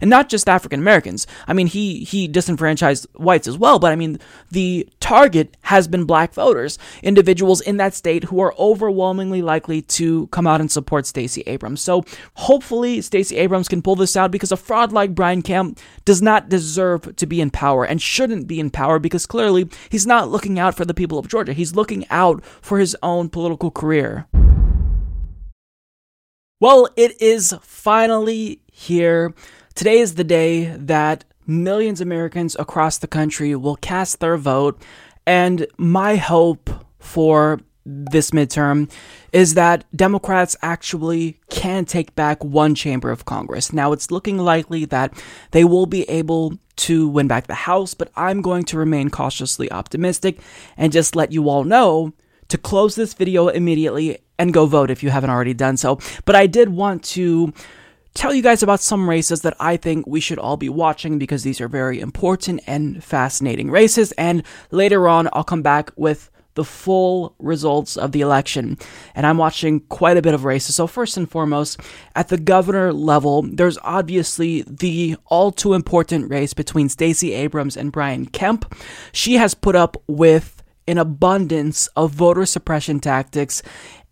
and not just African Americans. I mean, he he disenfranchised whites as well, but I mean, the target has been black voters, individuals in that state who are overwhelmingly likely to come out and support Stacey Abrams. So hopefully, Stacey Abrams can pull this out because a fraud like Brian Kemp does not deserve to be in power and shouldn't be in power because clearly he's not looking out for the people of Georgia. He's looking out for his own political career. Well, it is finally here. Today is the day that millions of Americans across the country will cast their vote. And my hope for this midterm is that Democrats actually can take back one chamber of Congress. Now, it's looking likely that they will be able to win back the House, but I'm going to remain cautiously optimistic and just let you all know to close this video immediately and go vote if you haven't already done so. But I did want to tell you guys about some races that I think we should all be watching because these are very important and fascinating races. And later on, I'll come back with the full results of the election. And I'm watching quite a bit of races. So, first and foremost, at the governor level, there's obviously the all too important race between Stacey Abrams and Brian Kemp. She has put up with an abundance of voter suppression tactics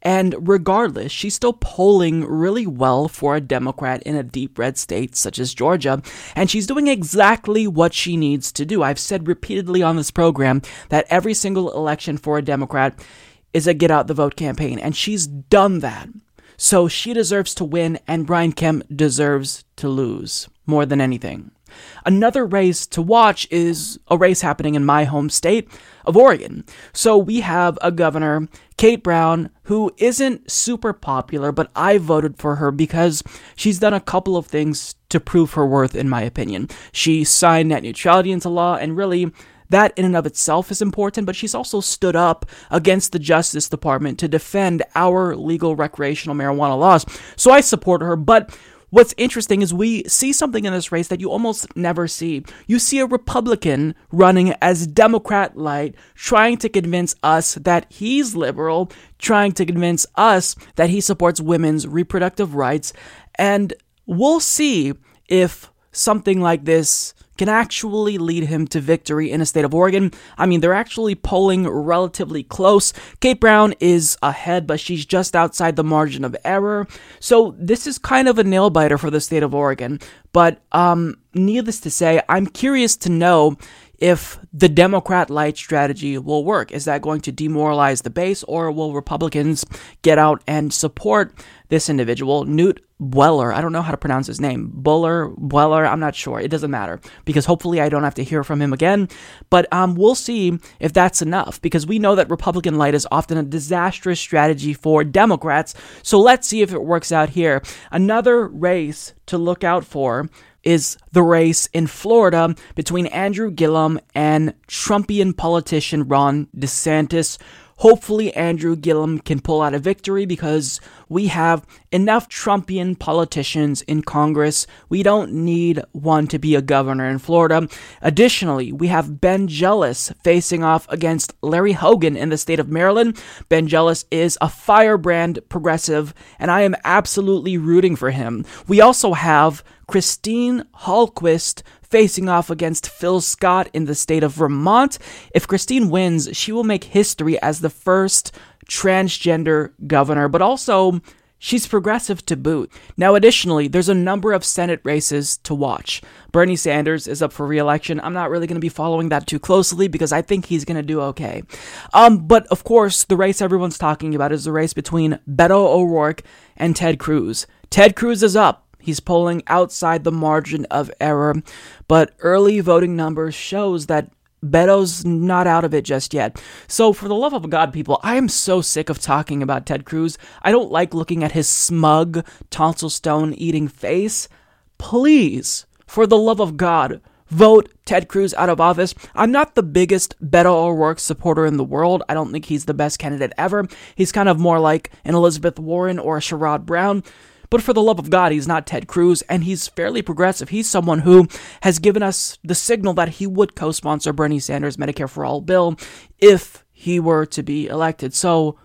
and regardless, she's still polling really well for a Democrat in a deep red state such as Georgia, and she's doing exactly what she needs to do. I've said repeatedly on this program that every single election for a Democrat is a get out the vote campaign, and she's done that. So she deserves to win, and Brian Kemp deserves to lose more than anything. Another race to watch is a race happening in my home state of Oregon. So we have a governor, Kate Brown, who isn't super popular, but I voted for her because she's done a couple of things to prove her worth, in my opinion. She signed net neutrality into law, and really, that in and of itself is important, but she's also stood up against the Justice Department to defend our legal recreational marijuana laws. So I support her, but What's interesting is we see something in this race that you almost never see. You see a Republican running as Democrat light, trying to convince us that he's liberal, trying to convince us that he supports women's reproductive rights. And we'll see if something like this can actually lead him to victory in a state of Oregon. I mean, they're actually polling relatively close. Kate Brown is ahead, but she's just outside the margin of error. So this is kind of a nail biter for the state of Oregon. But um, needless to say, I'm curious to know if the Democrat light strategy will work. Is that going to demoralize the base, or will Republicans get out and support this individual, Newt Weller? I don't know how to pronounce his name. Buller, Weller, I'm not sure. It doesn't matter because hopefully I don't have to hear from him again. But um, we'll see if that's enough because we know that Republican light is often a disastrous strategy for Democrats. So let's see if it works out here. Another race to look out for is the race in Florida between Andrew Gillum and Trumpian politician Ron DeSantis. Hopefully, Andrew Gillum can pull out a victory because we have enough Trumpian politicians in Congress. We don't need one to be a governor in Florida. Additionally, we have Ben Jealous facing off against Larry Hogan in the state of Maryland. Ben Jealous is a firebrand progressive, and I am absolutely rooting for him. We also have Christine Hallquist facing off against Phil Scott in the state of Vermont. If Christine wins, she will make history as the first transgender governor, but also she's progressive to boot. Now, additionally, there's a number of Senate races to watch. Bernie Sanders is up for reelection. I'm not really going to be following that too closely because I think he's going to do okay. Um, but of course, the race everyone's talking about is the race between Beto O'Rourke and Ted Cruz. Ted Cruz is up. He's polling outside the margin of error, but early voting numbers shows that Beto's not out of it just yet. So, for the love of God, people, I am so sick of talking about Ted Cruz. I don't like looking at his smug, tonsil stone eating face. Please, for the love of God, vote Ted Cruz out of office. I'm not the biggest Beto O'Rourke supporter in the world. I don't think he's the best candidate ever. He's kind of more like an Elizabeth Warren or a Sherrod Brown. But for the love of God, he's not Ted Cruz, and he's fairly progressive. He's someone who has given us the signal that he would co sponsor Bernie Sanders' Medicare for All bill if he were to be elected. So,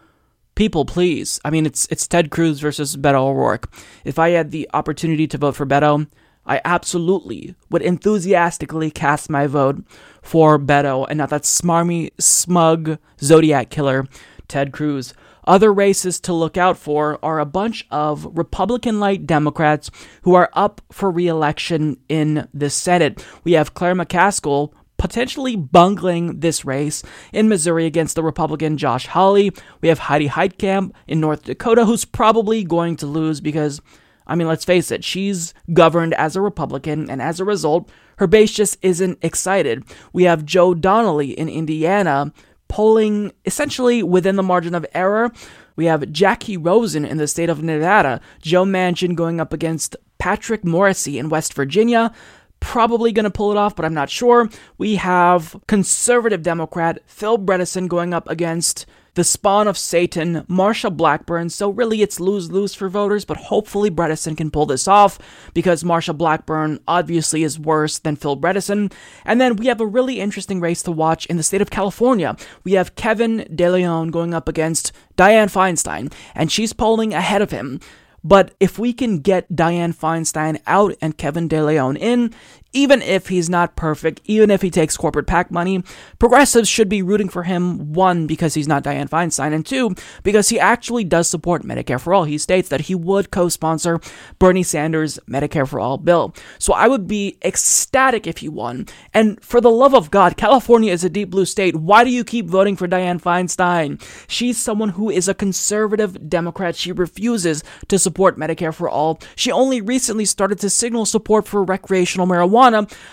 people, please. I mean, it's it's Ted Cruz versus Beto O'Rourke. If I had the opportunity to vote for Beto, I absolutely would enthusiastically cast my vote for Beto and not that smarmy, smug Zodiac killer, Ted Cruz. Other races to look out for are a bunch of Republican light Democrats who are up for re election in the Senate. We have Claire McCaskill potentially bungling this race in Missouri against the Republican Josh Hawley. We have Heidi Heitkamp in North Dakota, who's probably going to lose because, I mean, let's face it, she's governed as a Republican, and as a result, her base just isn't excited. We have Joe Donnelly in Indiana, polling essentially within the margin of error. We have Jacky Rosen in the state of Nevada, Joe Manchin going up against Patrick Morrisey in West Virginia. Probably going to pull it off, but I'm not sure. We have conservative Democrat Phil Bredesen going up against the spawn of Satan, Marsha Blackburn. So really, it's lose lose for voters, but hopefully Bredesen can pull this off because Marsha Blackburn obviously is worse than Phil Bredesen. And then we have a really interesting race to watch in the state of California. We have Kevin De Leon going up against Dianne Feinstein, and she's polling ahead of him. But if we can get Dianne Feinstein out and Kevin De Leon in, even if he's not perfect, even if he takes corporate PAC money, progressives should be rooting for him, one, because he's not Dianne Feinstein, and two, because he actually does support Medicare for All. He states that he would co sponsor Bernie Sanders' Medicare for All bill. So I would be ecstatic if he won. And for the love of God, California is a deep blue state. Why do you keep voting for Dianne Feinstein? She's someone who is a conservative Democrat. She refuses to support Medicare for All. She only recently started to signal support for recreational marijuana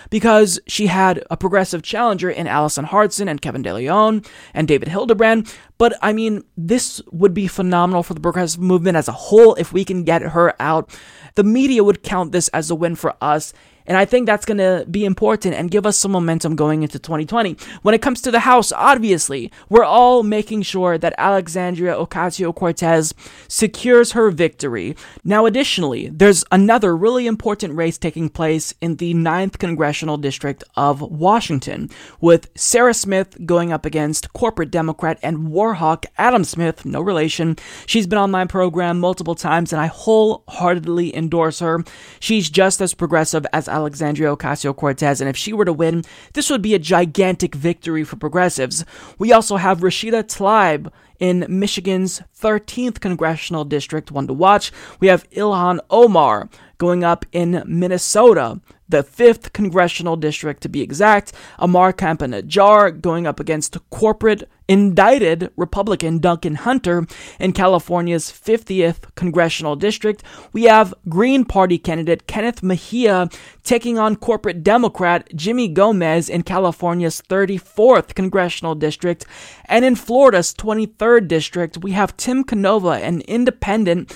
because she had a progressive challenger in Alison Hartson and Kevin De Leon and David Hildebrand. But I mean, this would be phenomenal for the progressive movement as a whole if we can get her out. The media would count this as a win for us and I think that's going to be important and give us some momentum going into 2020. When it comes to the House, obviously, we're all making sure that Alexandria Ocasio Cortez secures her victory. Now, additionally, there's another really important race taking place in the 9th Congressional District of Washington, with Sarah Smith going up against corporate Democrat and Warhawk Adam Smith, no relation. She's been on my program multiple times, and I wholeheartedly endorse her. She's just as progressive as Alexandria Ocasio Cortez, and if she were to win, this would be a gigantic victory for progressives. We also have Rashida Tlaib in Michigan's 13th congressional district, one to watch. We have Ilhan Omar going up in Minnesota. the 5th congressional district to be exact. Ammar Campa going up against corporate indicted Republican Duncan Hunter in California's 50th congressional district. We have Green Party candidate Kenneth Mejia taking on corporate Democrat Jimmy Gomez in California's 34th congressional district. And in Florida's 23rd district, we have Tim Canova, an independent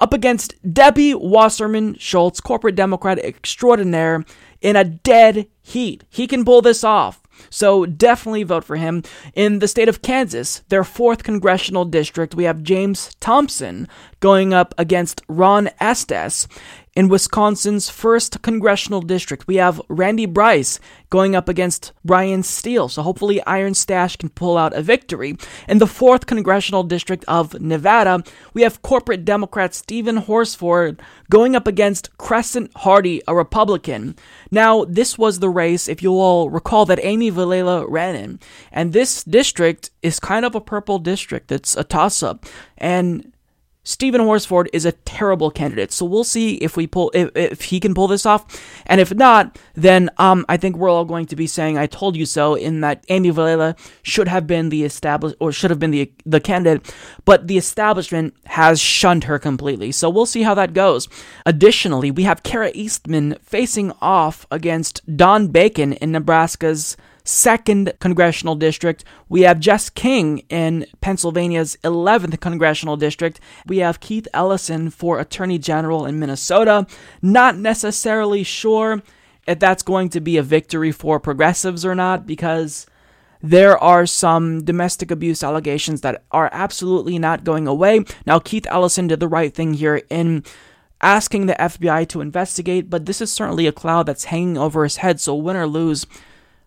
up against Debbie Wasserman Schultz, corporate Democrat extraordinaire, in a dead heat. He can pull this off. So definitely vote for him. In the state of Kansas, their fourth congressional district, we have James Thompson going up against Ron Estes. In Wisconsin's 1st congressional district, we have Randy Bryce going up against Bryan Steil. So hopefully Iron Stash can pull out a victory. In the 4th congressional district of Nevada, we have corporate Democrat Steven Horsford going up against Crescent Hardy, a Republican. Now, this was the race, if you all recall, that Amy Vilela ran in. And this district is kind of a purple district. It's a toss up. And Steven Horsford is a terrible candidate, so we'll see if we pull if, if he can pull this off, and if not, then um I think we're all going to be saying "I told you so" in that Amy Vilela should have been the established or should have been the the candidate, but the establishment has shunned her completely. So we'll see how that goes. Additionally, we have Kara Eastman facing off against Don Bacon in Nebraska's second congressional district. We have Jess King in Pennsylvania's 11th congressional district. We have Keith Ellison for Attorney General in Minnesota. Not necessarily sure if that's going to be a victory for progressives or not because there are some domestic abuse allegations that are absolutely not going away. Now, Keith Ellison did the right thing here in asking the FBI to investigate, but this is certainly a cloud that's hanging over his head, so win or lose,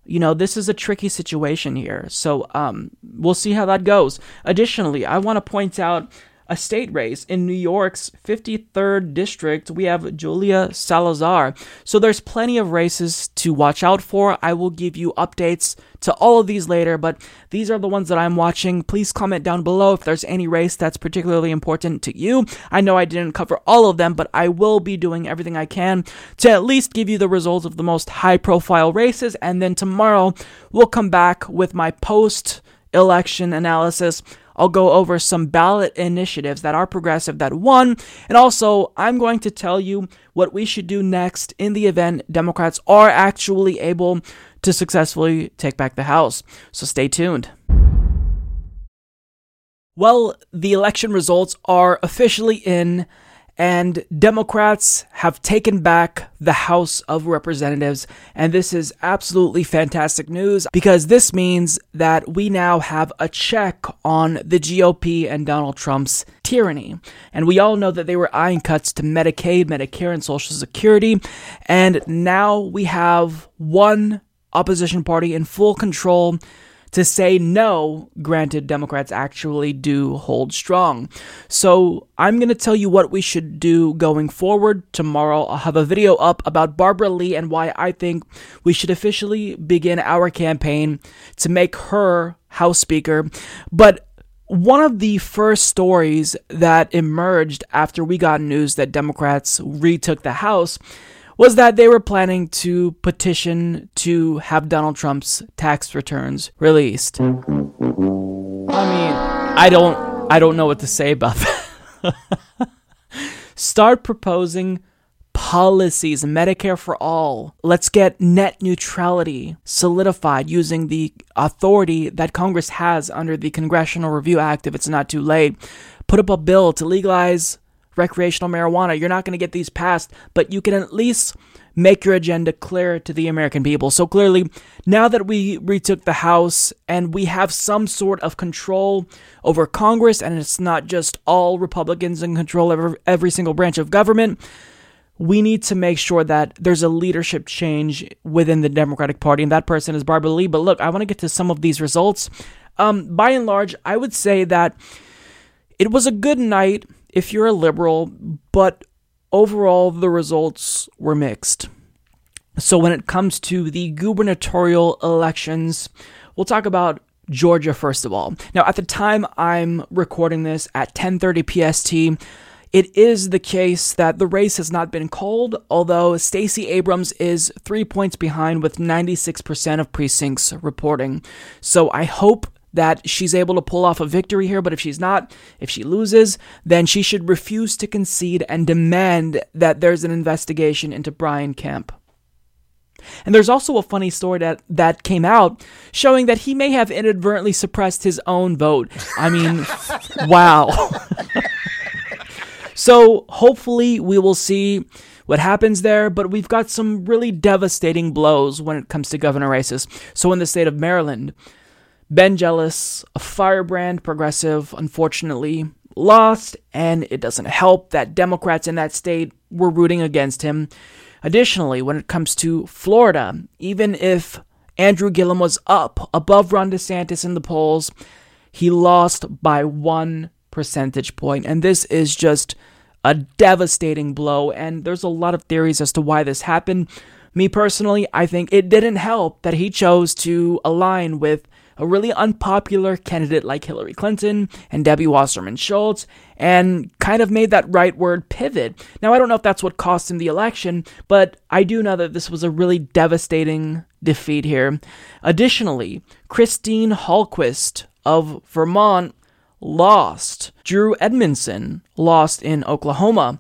you know, this is a tricky situation here. So um, we'll see how that goes. Additionally, I want to point out a state race in New York's 53rd district. We have Julia Salazar. So there's plenty of races to watch out for. I will give you updates to all of these later, but these are the ones that I'm watching. Please comment down below if there's any race that's particularly important to you. I know I didn't cover all of them, but I will be doing everything I can to at least give you the results of the most high profile races. And then tomorrow we'll come back with my post election analysis I'll go over some ballot initiatives that are progressive that won, and also I'm going to tell you what we should do next in the event Democrats are actually able to successfully take back the House. So stay tuned. Well, the election results are officially in, and Democrats have taken back the House of Representatives. And this is absolutely fantastic news because this means that we now have a check on the GOP and Donald Trump's tyranny. And we all know that they were eyeing cuts to Medicaid, Medicare, and Social Security. And now we have one opposition party in full control to say no, granted, Democrats actually do hold strong. So I'm going to tell you what we should do going forward. Tomorrow, I'll have a video up about Barbara Lee and why I think we should officially begin our campaign to make her House Speaker. But one of the first stories that emerged after we got news that Democrats retook the House was that they were planning to petition to have Donald Trump's tax returns released. I mean, I don't I don't know what to say about that. Start proposing policies, Medicare for all. Let's get net neutrality solidified using the authority that Congress has under the Congressional Review Act if it's not too late. Put up a bill to legalize recreational marijuana. You're not going to get these passed, but you can at least make your agenda clear to the American people. So clearly, now that we retook the House and we have some sort of control over Congress, and it's not just all Republicans in control of every single branch of government, we need to make sure that there's a leadership change within the Democratic Party, and that person is Barbara Lee. But look, I want to get to some of these results. Um, by and large, I would say that it was a good night if you're a liberal, but overall the results were mixed. So when it comes to the gubernatorial elections, we'll talk about Georgia first of all. Now at the time I'm recording this at 10:30 PST, It is the case that the race has not been called, although Stacey Abrams is three points behind with 96% of precincts reporting. So I hope that she's able to pull off a victory here, but if she's not, if she loses, then she should refuse to concede and demand that there's an investigation into Brian Kemp. And there's also a funny story that, that came out showing that he may have inadvertently suppressed his own vote. I mean, wow. So hopefully we will see what happens there, but we've got some really devastating blows when it comes to governor races. So in the state of Maryland, Ben Jealous, a firebrand progressive, unfortunately lost, and it doesn't help that Democrats in that state were rooting against him. Additionally, when it comes to Florida, even if Andrew Gillum was up above Ron DeSantis in the polls, he lost by one percentage point, and this is just a devastating blow. And there's a lot of theories as to why this happened. Me personally, I think it didn't help that he chose to align with a really unpopular candidate like Hillary Clinton and Debbie Wasserman Schultz and kind of made that rightward pivot. Now, I don't know if that's what cost him the election, but I do know that this was a really devastating defeat here. Additionally, Christine Hallquist of Vermont lost. Drew Edmondson lost in Oklahoma.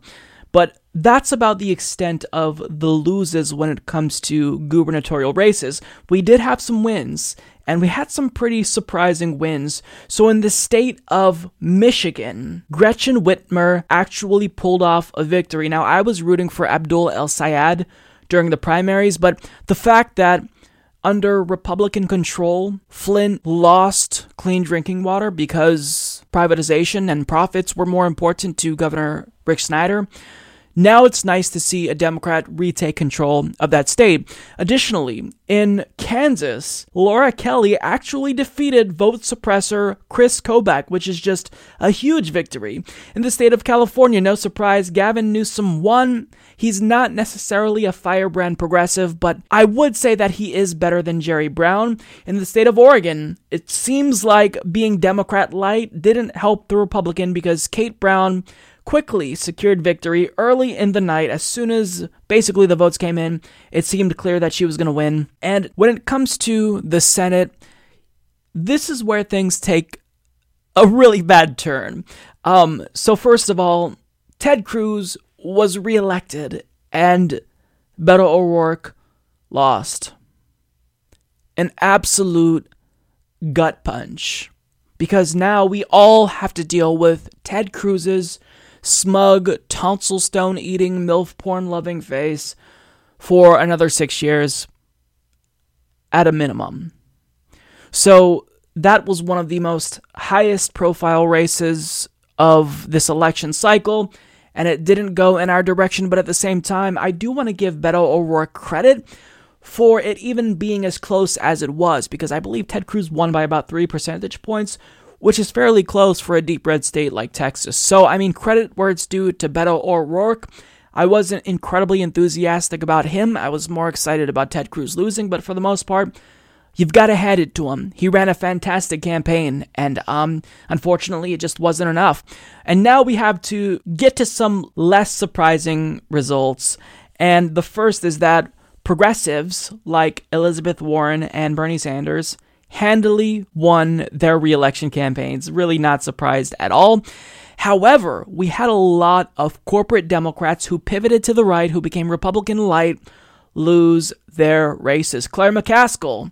But that's about the extent of the loses when it comes to gubernatorial races. We did have some wins, and we had some pretty surprising wins. So, in the state of Michigan, Gretchen Whitmer actually pulled off a victory. Now, I was rooting for Abdul El Sayed during the primaries, but the fact that under Republican control, Flint lost clean drinking water because privatization and profits were more important to Governor Rick Snyder. Now it's nice to see a Democrat retake control of that state. Additionally, in Kansas, Laura Kelly actually defeated vote suppressor Chris Kobach, which is just a huge victory. In the state of California, no surprise, Gavin Newsom won. He's not necessarily a firebrand progressive, but I would say that he is better than Jerry Brown. In the state of Oregon, it seems like being Democrat light didn't help the Republican because Kate Brown quickly secured victory early in the night. As soon as basically the votes came in, it seemed clear that she was going to win. And when it comes to the Senate, this is where things take a really bad turn. Um, so, first of all, Ted Cruz was reelected and Beto O'Rourke lost. An absolute gut punch. Because now we all have to deal with Ted Cruz's smug, tonsil stone eating, MILF porn loving face for another six years at a minimum. So that was one of the most highest profile races of this election cycle, and it didn't go in our direction, but at the same time, I do want to give Beto O'Rourke credit for it even being as close as it was, because I believe Ted Cruz won by about three percentage points, which is fairly close for a deep red state like Texas. So, I mean, credit where it's due to Beto O'Rourke. I wasn't incredibly enthusiastic about him. I was more excited about Ted Cruz losing, but for the most part, you've got to hand it to him. He ran a fantastic campaign, and um, unfortunately, it just wasn't enough. And now we have to get to some less surprising results. And the first is that progressives like Elizabeth Warren and Bernie Sanders handily won their reelection campaigns. Really not surprised at all. However, we had a lot of corporate Democrats who pivoted to the right, who became Republican light, lose their races. Claire McCaskill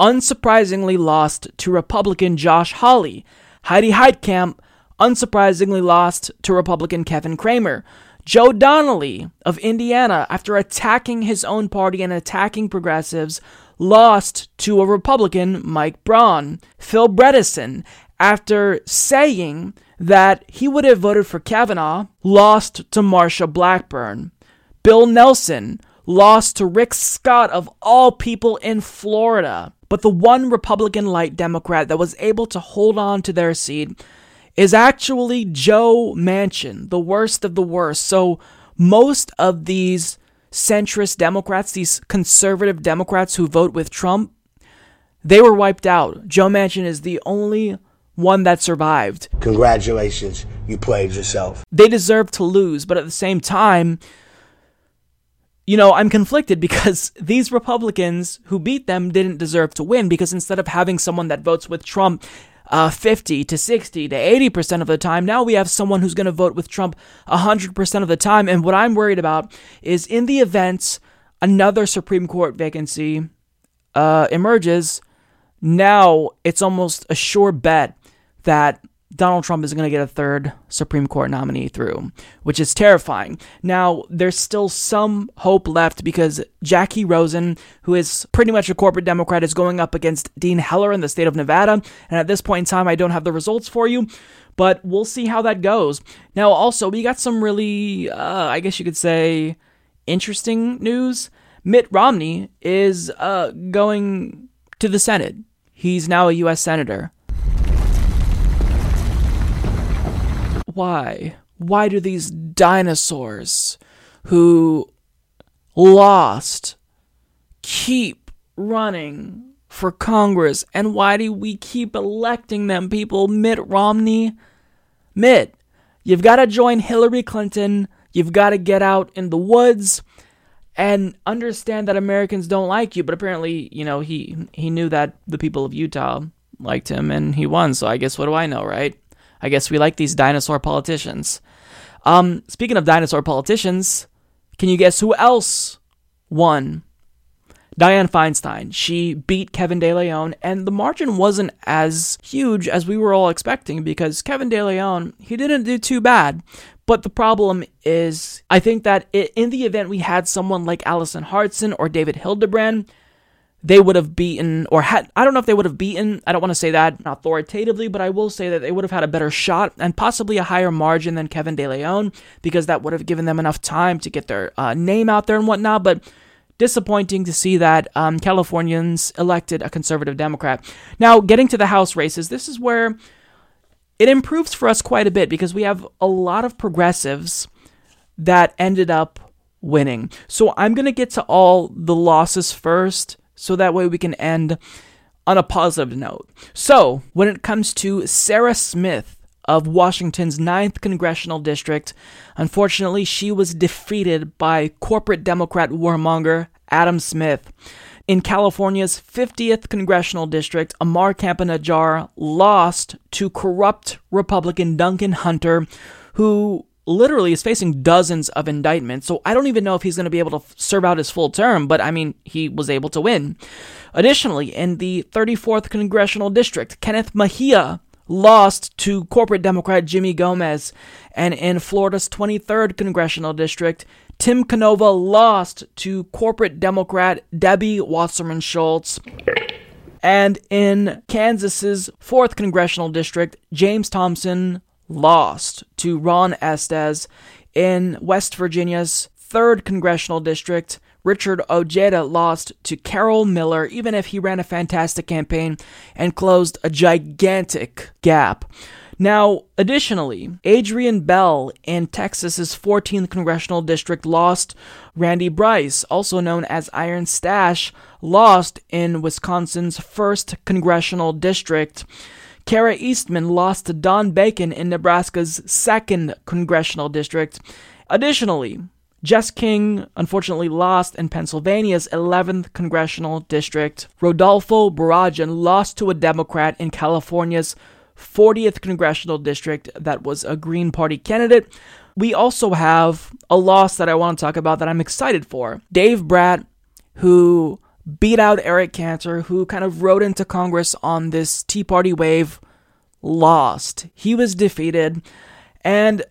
unsurprisingly lost to Republican Josh Hawley. Heidi Heitkamp unsurprisingly lost to Republican Kevin Cramer. Joe Donnelly of Indiana, after attacking his own party and attacking progressives, lost to a Republican, Mike Braun. Phil Bredesen, after saying that he would have voted for Kavanaugh, lost to Marsha Blackburn. Bill Nelson lost to Rick Scott of all people in Florida. But the one Republican light Democrat that was able to hold on to their seat is actually Joe Manchin, the worst of the worst. So most of these centrist Democrats, these conservative Democrats who vote with Trump, they were wiped out. Joe Manchin is the only one that survived. Congratulations, you played yourself. They deserve to lose, but at the same time, you know, I'm conflicted because these Republicans who beat them didn't deserve to win because instead of having someone that votes with Trump uh, 50 to 60 to 80% of the time, now we have someone who's going to vote with Trump 100% of the time. And what I'm worried about is in the event another Supreme Court vacancy uh, emerges, now it's almost a sure bet that Donald Trump is going to get a third Supreme Court nominee through, which is terrifying. Now, there's still some hope left because Jacky Rosen, who is pretty much a corporate Democrat, is going up against Dean Heller in the state of Nevada. And at this point in time, I don't have the results for you, but we'll see how that goes. Now, also, we got some really, uh, I guess you could say, interesting news. Mitt Romney is uh, going to the Senate. He's now a U.S. Senator. Why? Why do these dinosaurs who lost keep running for Congress? And why do we keep electing them, people? Mitt Romney? Mitt, you've got to join Hillary Clinton. You've got to get out in the woods and understand that Americans don't like you. But apparently, you know, he he knew that the people of Utah liked him and he won. So I guess what do I know, right? I guess we like these dinosaur politicians. Um, speaking of dinosaur politicians, can you guess who else won? Dianne Feinstein. She beat Kevin De Leon, and the margin wasn't as huge as we were all expecting because Kevin De Leon, he didn't do too bad. But the problem is, I think that in the event we had someone like Alison Hartson or David Hildebrand, they would have beaten or had I don't know if they would have beaten I don't want to say that authoritatively but I will say that they would have had a better shot and possibly a higher margin than Kevin De Leon because that would have given them enough time to get their uh, name out there and whatnot but disappointing to see that um, Californians elected a conservative Democrat. Now getting to the House races this is where it improves for us quite a bit because we have a lot of progressives that ended up winning. So I'm gonna get to all the losses first so that way we can end on a positive note. So, when it comes to Sarah Smith of Washington's 9th Congressional District, unfortunately, she was defeated by corporate Democrat warmonger Adam Smith. In California's 50th Congressional District, Ammar Campa-Najjar lost to corrupt Republican Duncan Hunter, who literally is facing dozens of indictments. So I don't even know if he's going to be able to serve out his full term, but I mean, he was able to win. Additionally, in the 34th Congressional District, Kenneth Mejia lost to corporate Democrat Jimmy Gomez. And in Florida's 23rd Congressional District, Tim Canova lost to corporate Democrat Debbie Wasserman Schultz. And in Kansas's 4th Congressional District, James Thompson lost to Ron Estes in West Virginia's 3rd Congressional District. Richard Ojeda lost to Carol Miller, even if he ran a fantastic campaign and closed a gigantic gap. Now, additionally, Adrienne Bell in Texas's 14th congressional district lost. Randy Bryce, also known as Iron Stache, lost in Wisconsin's 1st congressional district. Kara Eastman lost to Don Bacon in Nebraska's 2nd congressional district. Additionally, Jess King unfortunately lost in Pennsylvania's 11th congressional district. Rodolfo Barragan lost to a Democrat in California's 40th congressional district that was a Green Party candidate. We also have a loss that I want to talk about that I'm excited for. Dave Brat, who beat out Eric Cantor, who kind of rode into Congress on this Tea Party wave, lost. He was defeated. And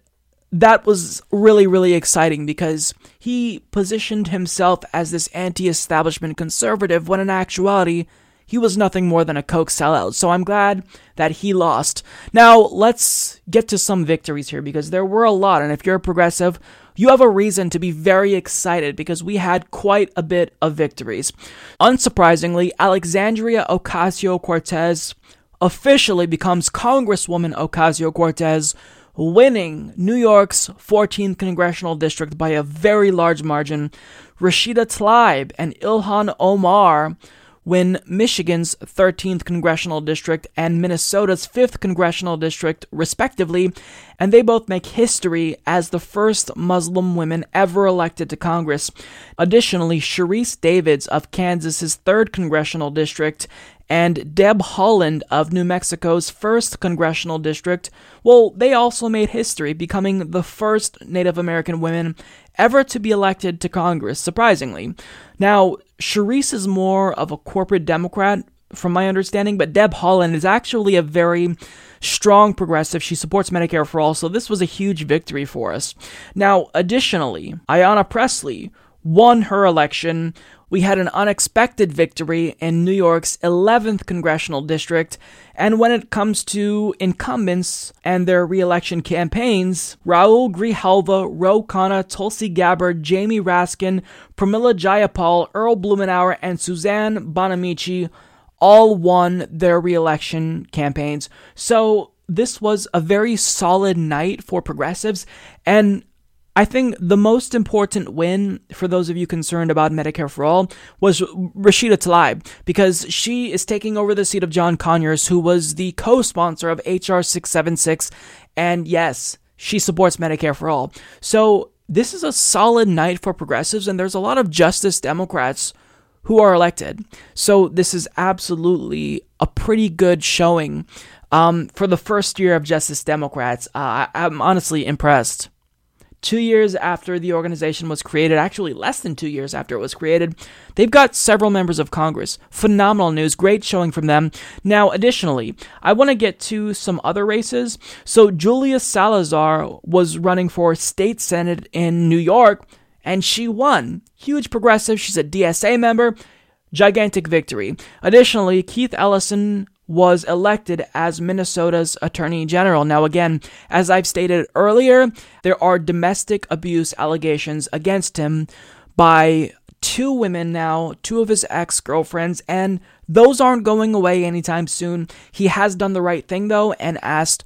that was really, really exciting because he positioned himself as this anti establishment conservative when in actuality, he was nothing more than a Koch sellout. So I'm glad that he lost. Now, let's get to some victories here because there were a lot. And if you're a progressive, you have a reason to be very excited because we had quite a bit of victories. Unsurprisingly, Alexandria Ocasio Cortez officially becomes Congresswoman Ocasio Cortez, winning New York's 14th congressional district by a very large margin. Rashida Tlaib and Ilhan Omar win Michigan's 13th congressional district and Minnesota's 5th congressional district, respectively, and they both make history as the first Muslim women ever elected to Congress. Additionally, Sharice Davids of Kansas's 3rd congressional district and Deb Haaland of New Mexico's 1st congressional district, well, they also made history, becoming the first Native American women ever to be elected to Congress, surprisingly. Now, Sharice is more of a corporate Democrat, from my understanding, but Deb Haaland is actually a very strong progressive. She supports Medicare for all, so this was a huge victory for us. Now, additionally, Ayanna Pressley won her election we had an unexpected victory in New York's 11th congressional district. And when it comes to incumbents and their reelection campaigns, Raul Grijalva, Ro Khanna, Tulsi Gabbard, Jamie Raskin, Pramila Jayapal, Earl Blumenauer, and Suzanne Bonamici all won their reelection campaigns. So this was a very solid night for progressives. And I think the most important win for those of you concerned about Medicare for All was Rashida Tlaib because she is taking over the seat of John Conyers, who was the co sponsor of H.R. 676. And yes, she supports Medicare for All. So this is a solid night for progressives, and there's a lot of Justice Democrats who are elected. So this is absolutely a pretty good showing um, for the first year of Justice Democrats. Uh, I'm honestly impressed two years after the organization was created, actually less than two years after it was created, they've got several members of Congress. Phenomenal news, great showing from them. Now, additionally, I want to get to some other races. So, Julia Salazar was running for state senate in New York, and she won. Huge progressive. She's a DSA member. Gigantic victory. Additionally, Keith Ellison was elected as Minnesota's Attorney General. Now, again, as I've stated earlier, there are domestic abuse allegations against him by two women now, two of his ex girlfriends, and those aren't going away anytime soon. He has done the right thing, though, and asked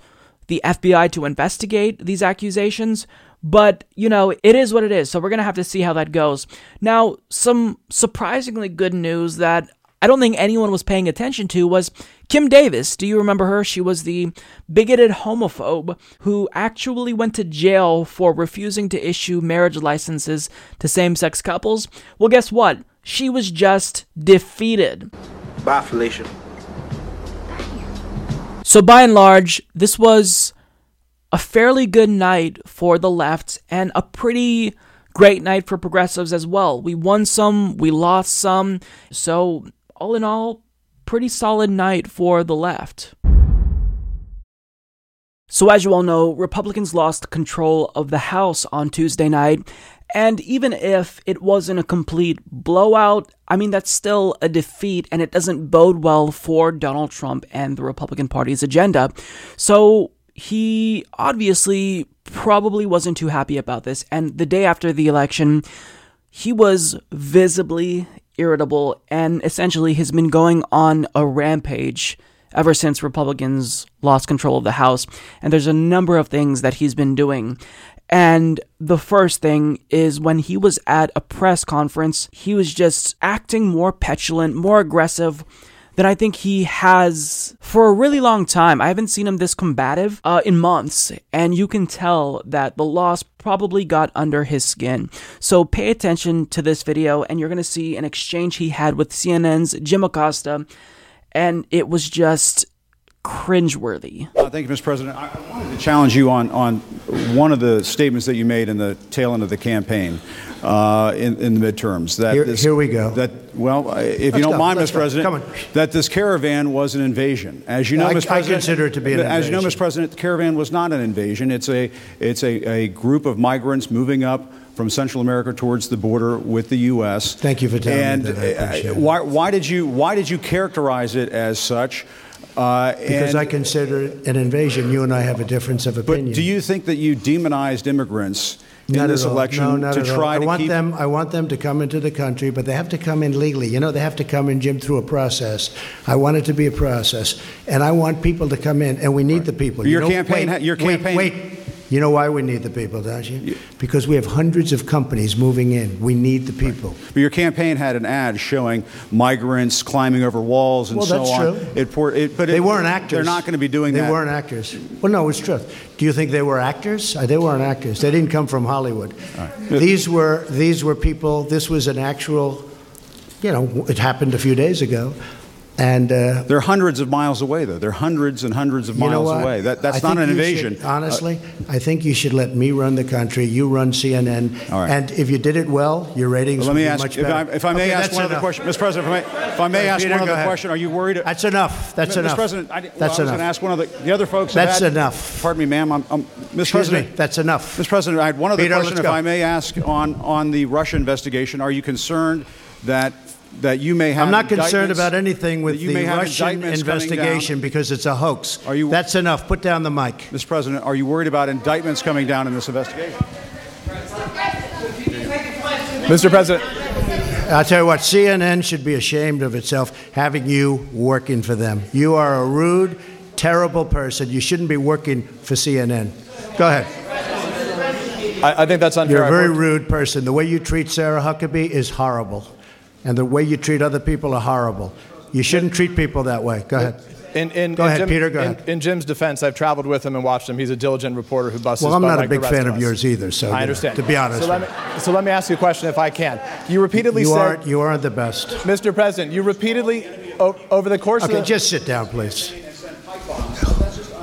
the FBI to investigate these accusations. But, you know, it is what it is, so we're going to have to see how that goes. Now, some surprisingly good news that I don't think anyone was paying attention to was Kim Davis. Do you remember her? She was the bigoted homophobe who actually went to jail for refusing to issue marriage licenses to same sex couples. Well, guess what? She was just defeated. Bye, Felicia. So, by and large, this was a fairly good night for the left and a pretty great night for progressives as well. We won some, we lost some. So, all in all, pretty solid night for the left. So, as you all know, Republicans lost control of the House on Tuesday night. And even if it wasn't a complete blowout, I mean, that's still a defeat and it doesn't bode well for Donald Trump and the Republican Party's agenda. So, he obviously probably wasn't too happy about this. And the day after the election, he was visibly irritable, and essentially has been going on a rampage ever since Republicans lost control of the House. And there's a number of things that he's been doing. And the first thing is when he was at a press conference, he was just acting more petulant, more aggressive than I think he has for a really long time. I haven't seen him this combative uh, in months, and you can tell that the loss probably got under his skin. So pay attention to this video, and you're going to see an exchange he had with CNN's Jim Acosta, and it was just cringeworthy. Uh, thank you, Mr. President. I wanted to challenge you on, on one of the statements that you made in the tail end of the campaign uh, in, in, the midterms. That here, this, here we go. That well, if Let's you don't go. mind, Let's Mr. Go. President, that this caravan was an invasion. As you know, I, Mr. President, I consider it to be an As invasion. you know, Mr. President, the caravan was not an invasion. It's a it's a, a group of migrants moving up from Central America towards the border with the U.S. Thank you for telling and, me that. Uh, why, why did you why did you characterize it as such? Uh, because I consider it an invasion. You and I have a difference of opinion. But do you think that you demonized immigrants in not this election no, not to try to I want keep them. I want them to come into the country, but they have to come in legally. You know, they have to come in, Jim, through a process. I want it to be a process, and I want people to come in, and we need right. the people. Your you know, campaign. Wait, your campaign. Wait, wait. You know why we need the people, don't you? Because we have hundreds of companies moving in. We need the people. But your campaign had an ad showing migrants climbing over walls and Well, so that's on. true. It, pour, it, but they it- weren't actors. They're not going to be doing they that. They weren't actors. Well, no, it's true. Do you think they were actors? Uh, They weren't actors. They didn't come from Hollywood. These were these were people. This was an actual. You know, it happened a few days ago, and uh, They're hundreds of miles away, though. They're hundreds and hundreds of miles away. That, that's I not an invasion. should- honestly, I think you should let me run the country. You run CNN, right. and if you did it well, your ratings Let would me be ask, much if better. I, if I may Okay, ask one other question, Mr. President, if I may, if I may ask Peter, one other ahead. question, are you worried? That's enough. That's Mr. enough. President, I, well, That's I was going enough. to ask one other. The other folks. That's had- enough. Pardon me, ma'am. I'm, I'm, Mr. Excuse President, me. That's enough. Mr. President, I had one other Peter, question, if. I may ask, on on the Russia investigation. Are you concerned that that you may have? I'm not concerned about anything with you the may have Russian indictments investigation because it's a hoax. Are you- That's enough. Put down the mic. Mr. President, are you worried about indictments coming down in this investigation? Mr. President. I'll tell you what, CNN should be ashamed of itself having you working for them. You are a rude, terrible person. You shouldn't be working for CNN. Go ahead. I, I think that's unfair. You're a I've very rude person. The way you treat Sarah Huckabee is horrible. And the way you treat other people are horrible. You shouldn't treat people that way. Go ahead. In, in, Go in ahead, Jim- Peter, go in, ahead. In Jim's defense, I've traveled with him and watched him. He's a diligent reporter who busts Well, I'm not a big fan of of yours either, so, I know, understand. to be honest So let, me, so let me ask you a question, if I can. You repeatedly You said, aren't, you aren't the best. Mr. President, you repeatedly o- over the course Okay, of the, just sit down, please.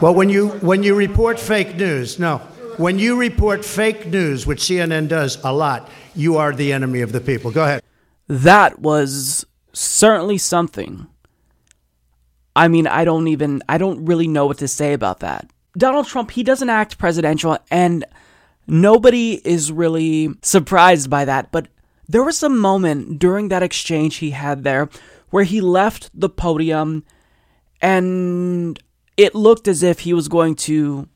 Well, when you when you report fake news, no, when you report fake news, which CNN does a lot, you are the enemy of the people. Go ahead. That was certainly something. I mean, I don't even, I don't really know what to say about that. Donald Trump, he doesn't act presidential, and nobody is really surprised by that. But there was a moment during that exchange he had there where he left the podium and it looked as if he was going to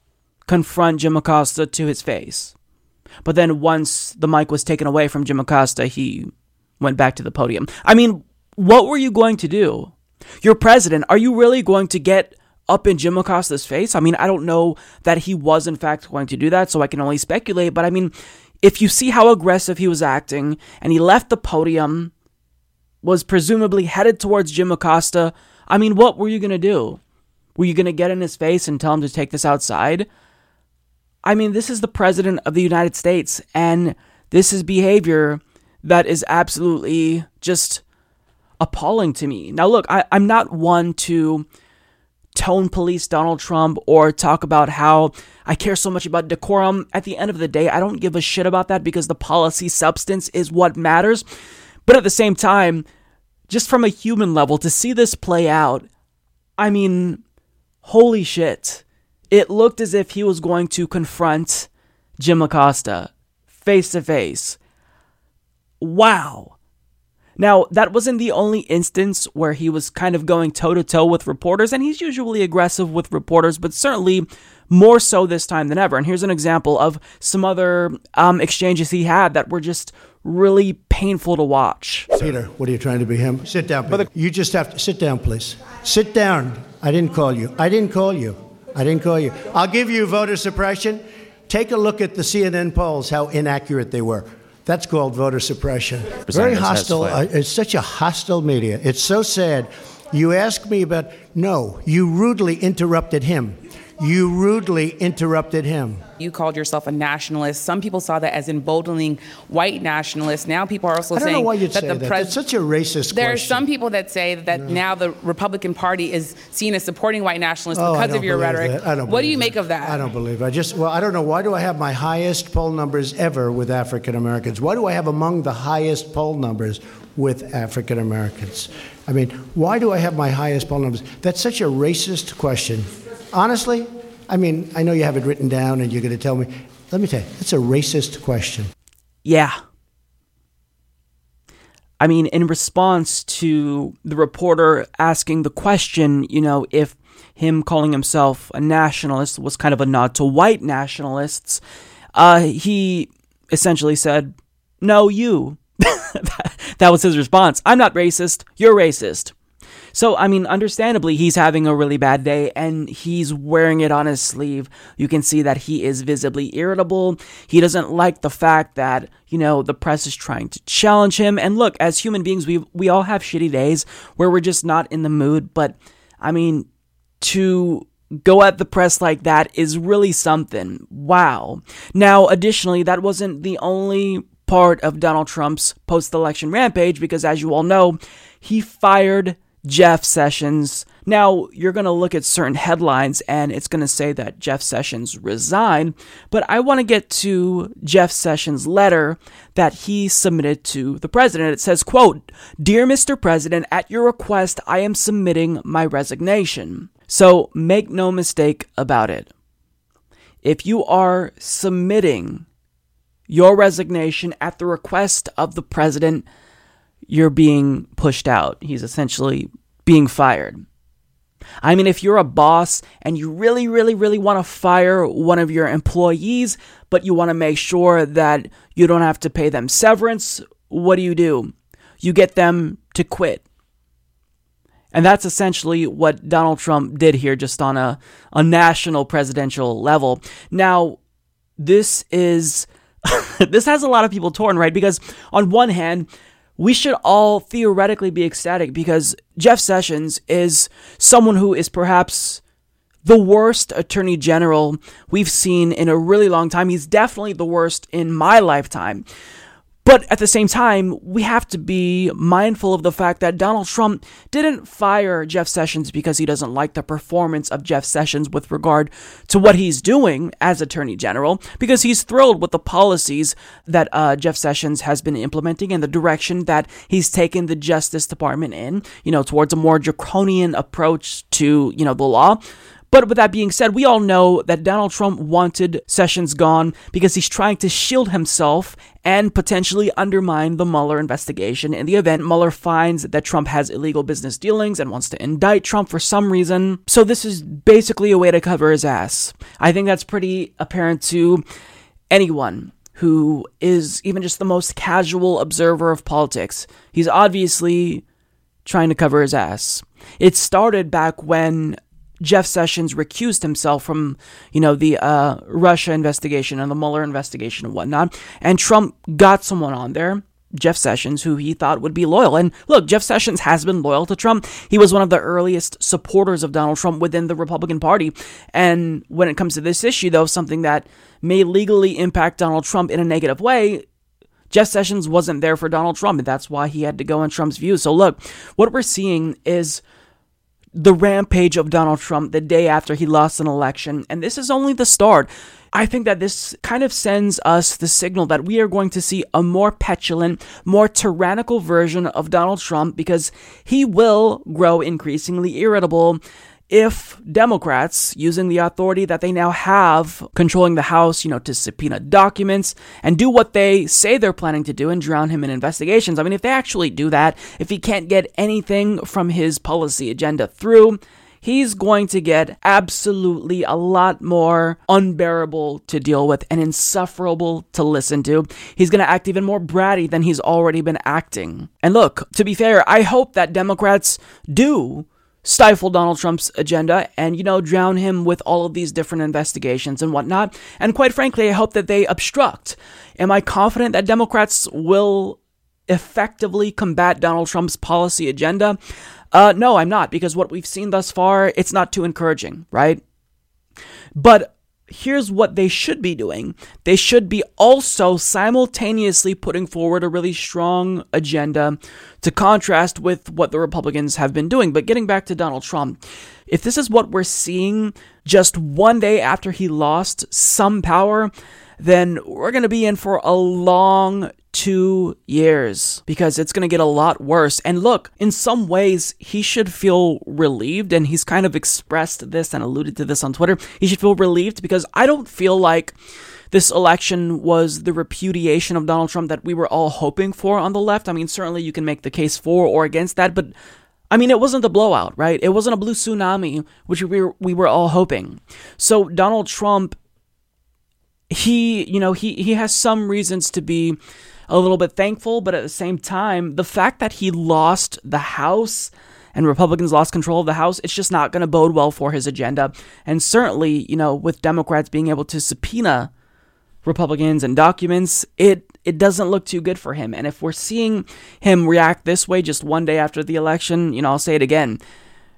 confront Jim Acosta to his face. But then once the mic was taken away from Jim Acosta, he went back to the podium. I mean, what were you going to do? You're president. Are you really going to get up in Jim Acosta's face? I mean, I don't know that he was in fact going to do that, so I can only speculate. But I mean, if you see how aggressive he was acting and he left the podium, was presumably headed towards Jim Acosta, I mean, what were you going to do? Were you going to get in his face and tell him to take this outside? I mean, this is the president of the United States, and this is behavior that is absolutely just appalling to me. Now, look, I, I'm not one to tone police Donald Trump or talk about how I care so much about decorum. At the end of the day, I don't give a shit about that because the policy substance is what matters. But at the same time, just from a human level, to see this play out, I mean, holy shit. It looked as if he was going to confront Jim Acosta face to face. Wow. Now, that wasn't the only instance where he was kind of going toe to toe with reporters, and he's usually aggressive with reporters, but certainly more so this time than ever. And here's an example of some other um, exchanges he had that were just really painful to watch. Peter, what are you trying to be him? Sit down, Peter. you just have to sit down, please. Sit down. I didn't call you. I didn't call you. I didn't call you. I'll give you voter suppression. Take a look at the CNN polls, how inaccurate they were. That's called voter suppression. Very hostile. Uh, it's such a hostile media. It's so sad. You ask me about, no, you rudely interrupted him. You rudely interrupted him. You called yourself a nationalist. Some people saw that as emboldening white nationalists. Now people are also I don't saying know why you'd that say the that. pres- That's such a racist There are some people that say that now the Republican Party is seen as supporting white nationalists Oh, because of your rhetoric. that. I don't what do you make of that? I don't believe. it. I just well, I don't know. Why do I have my highest poll numbers ever with African Americans? Why do I have among the highest poll numbers with African Americans? I mean, why do I have my highest poll numbers? That's such a racist question. Honestly, I mean, I know you have it written down and you're going to tell me. Let me tell you, it's a racist question. Yeah. I mean, in response to the reporter asking the question, you know, if him calling himself a nationalist was kind of a nod to white nationalists, uh, he essentially said, No, you. that was his response. I'm not racist. You're racist. So, I mean, understandably, he's having a really bad day and he's wearing it on his sleeve. You can see that he is visibly irritable. He doesn't like the fact that, you know, the press is trying to challenge him. And look, as human beings, we we all have shitty days where we're just not in the mood, but I mean, to go at the press like that is really something. Wow. Now, additionally, that wasn't the only part of Donald Trump's post election rampage because, as you all know, he fired Jeff Sessions. Now, you're going to look at certain headlines and it's going to say that Jeff Sessions resigned, but I want to get to Jeff Sessions' letter that he submitted to the president. It says, quote, "Dear Mr. President, at your request, I am submitting my resignation." So, make no mistake about it. If you are submitting your resignation at the request of the president, you're being pushed out. He's essentially being fired. I mean, if you're a boss and you really, really, really want to fire one of your employees, but you want to make sure that you don't have to pay them severance, what do you do? You get them to quit. And that's essentially what Donald Trump did here, just on a, a national presidential level. Now, this is, this has a lot of people torn, right? Because on one hand, we should all theoretically be ecstatic because Jeff Sessions is someone who is perhaps the worst attorney general we've seen in a really long time. He's definitely the worst in my lifetime. But at the same time, we have to be mindful of the fact that Donald Trump didn't fire Jeff Sessions because he doesn't like the performance of Jeff Sessions with regard to what he's doing as Attorney General, because he's thrilled with the policies that uh, Jeff Sessions has been implementing and the direction that he's taken the Justice Department in, you know, towards a more draconian approach to, you know, the law. But with that being said, we all know that Donald Trump wanted Sessions gone because he's trying to shield himself and potentially undermine the Mueller investigation in the event Mueller finds that Trump has illegal business dealings and wants to indict Trump for some reason. So this is basically a way to cover his ass. I think that's pretty apparent to anyone who is even just the most casual observer of politics. He's obviously trying to cover his ass. It started back when Jeff Sessions recused himself from, you know, the uh, Russia investigation and the Mueller investigation and whatnot. And Trump got someone on there, Jeff Sessions, who he thought would be loyal. And look, Jeff Sessions has been loyal to Trump. He was one of the earliest supporters of Donald Trump within the Republican Party. And when it comes to this issue, though, something that may legally impact Donald Trump in a negative way, Jeff Sessions wasn't there for Donald Trump, and that's why he had to go in Trump's view. So, look, what we're seeing is the rampage of Donald Trump the day after he lost an election. And this is only the start. I think that this kind of sends us the signal that we are going to see a more petulant, more tyrannical version of Donald Trump because he will grow increasingly irritable if Democrats, using the authority that they now have, controlling the House, you know, to subpoena documents and do what they say they're planning to do and drown him in investigations. I mean, if they actually do that, if he can't get anything from his policy agenda through, he's going to get absolutely a lot more unbearable to deal with and insufferable to listen to. He's going to act even more bratty than he's already been acting. And look, to be fair, I hope that Democrats do stifle Donald Trump's agenda and, you know, drown him with all of these different investigations and whatnot. And quite frankly, I hope that they obstruct. Am I confident that Democrats will effectively combat Donald Trump's policy agenda? Uh, no, I'm not, because what we've seen thus far, it's not too encouraging, right? But here's what they should be doing. They should be also simultaneously putting forward a really strong agenda to contrast with what the Republicans have been doing. But getting back to Donald Trump, if this is what we're seeing just one day after he lost some power, then we're going to be in for a long two years because it's going to get a lot worse. And look, in some ways, he should feel relieved, and he's kind of expressed this and alluded to this on Twitter. He should feel relieved because I don't feel like this election was the repudiation of Donald Trump that we were all hoping for on the left. I mean, certainly you can make the case for or against that, but I mean, it wasn't a blowout, right? It wasn't a blue tsunami, which we were, we were all hoping. So Donald Trump, he, you know, he, he has some reasons to be a little bit thankful, but at the same time, the fact that he lost the House and Republicans lost control of the House, it's just not going to bode well for his agenda. And certainly, you know, with Democrats being able to subpoena Republicans and documents, it it doesn't look too good for him. And if we're seeing him react this way just one day after the election, you know, I'll say it again.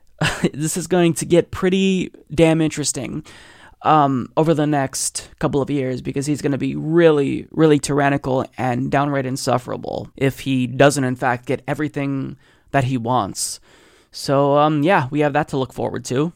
this is going to get pretty damn interesting um, over the next couple of years because he's going to be really, really tyrannical and downright insufferable if he doesn't, in fact, get everything that he wants. So, um, yeah, we have that to look forward to.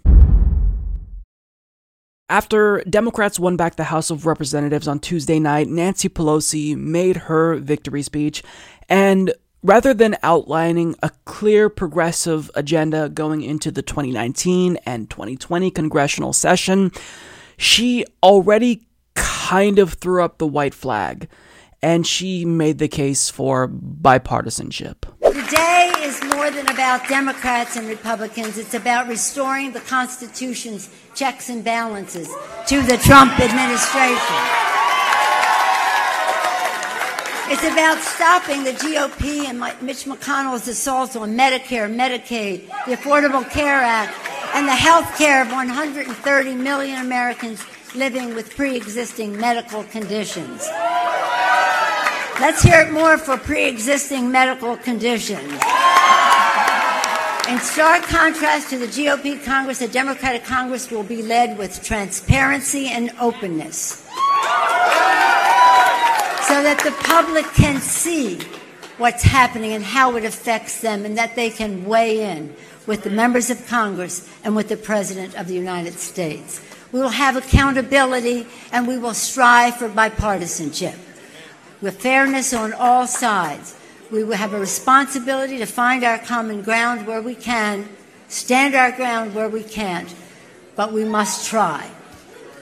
After Democrats won back the House of Representatives on Tuesday night, Nancy Pelosi made her victory speech, and rather than outlining a clear progressive agenda going into the 2019 and 2020 congressional session, she already kind of threw up the white flag and she made the case for bipartisanship. Today is more than about Democrats and Republicans. It's about restoring the Constitution's checks and balances to the Trump administration. It's about stopping the GOP and Mitch McConnell's assaults on Medicare, Medicaid, the Affordable Care Act, and the health care of 130 million Americans living with pre existing medical conditions. Let's hear it more for pre existing medical conditions. In stark contrast to the GOP Congress, the Democratic Congress will be led with transparency and openness so that the public can see what's happening and how it affects them and that they can weigh in with the members of Congress and with the President of the United States. We will have accountability and we will strive for bipartisanship with fairness on all sides. We will have a responsibility to find our common ground where we can, stand our ground where we can't, but we must try.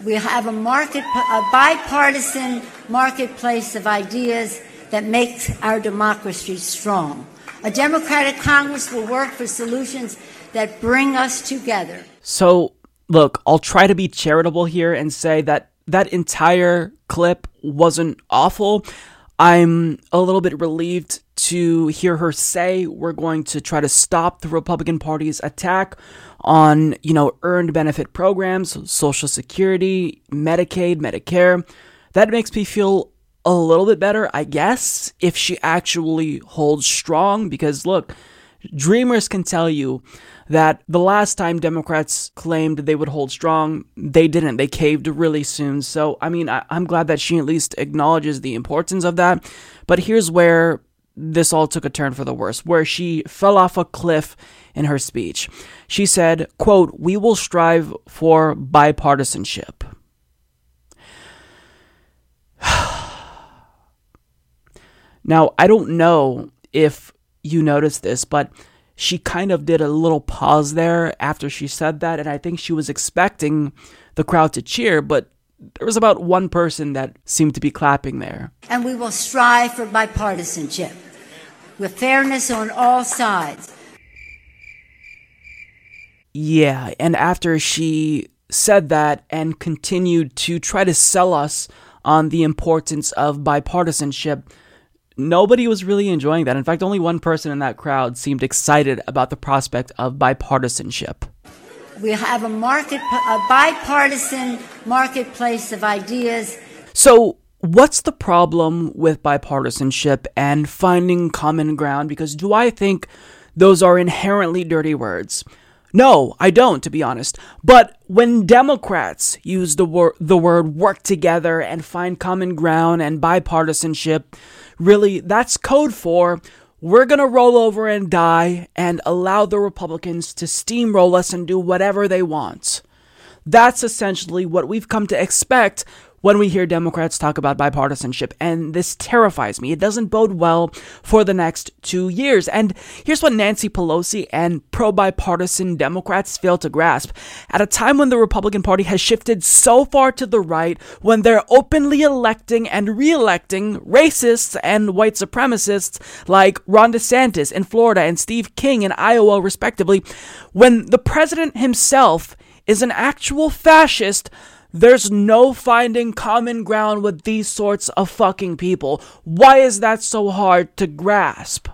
We have a market, a bipartisan marketplace of ideas that makes our democracy strong. A Democratic Congress will work for solutions that bring us together. So, look, I'll try to be charitable here and say that that entire clip wasn't awful. I'm a little bit relieved to hear her say we're going to try to stop the Republican Party's attack on, you know, earned benefit programs, Social Security, Medicaid, Medicare. That makes me feel a little bit better, I guess, if she actually holds strong. Because look, dreamers can tell you that the last time Democrats claimed they would hold strong, they didn't. They caved really soon. So, I mean, I, am glad that she at least acknowledges the importance of that. But here's where this all took a turn for the worse, where she fell off a cliff in her speech. She said, quote, We will strive for bipartisanship. Now, I don't know if you noticed this, but she kind of did a little pause there after she said that, and I think she was expecting the crowd to cheer, but there was about one person that seemed to be clapping there. And we will strive for bipartisanship with fairness on all sides. Yeah, and after she said that and continued to try to sell us on the importance of bipartisanship, nobody was really enjoying that. In fact, only one person in that crowd seemed excited about the prospect of bipartisanship. We have a market, a bipartisan marketplace of ideas. So, what's the problem with bipartisanship and finding common ground? Because do I think those are inherently dirty words? No, I don't, to be honest. But when Democrats use the, wor- the word work together and find common ground and bipartisanship, really, that's code for we're going to roll over and die and allow the Republicans to steamroll us and do whatever they want. That's essentially what we've come to expect when we hear Democrats talk about bipartisanship, and this terrifies me. It doesn't bode well for the next two years. And here's what Nancy Pelosi and pro bipartisan Democrats fail to grasp. At a time when the Republican Party has shifted so far to the right, when they're openly electing and re electing racists and white supremacists like Ron DeSantis in Florida and Steve King in Iowa, respectively, when the president himself is an actual fascist there's no finding common ground with these sorts of fucking people. Why is that so hard to grasp?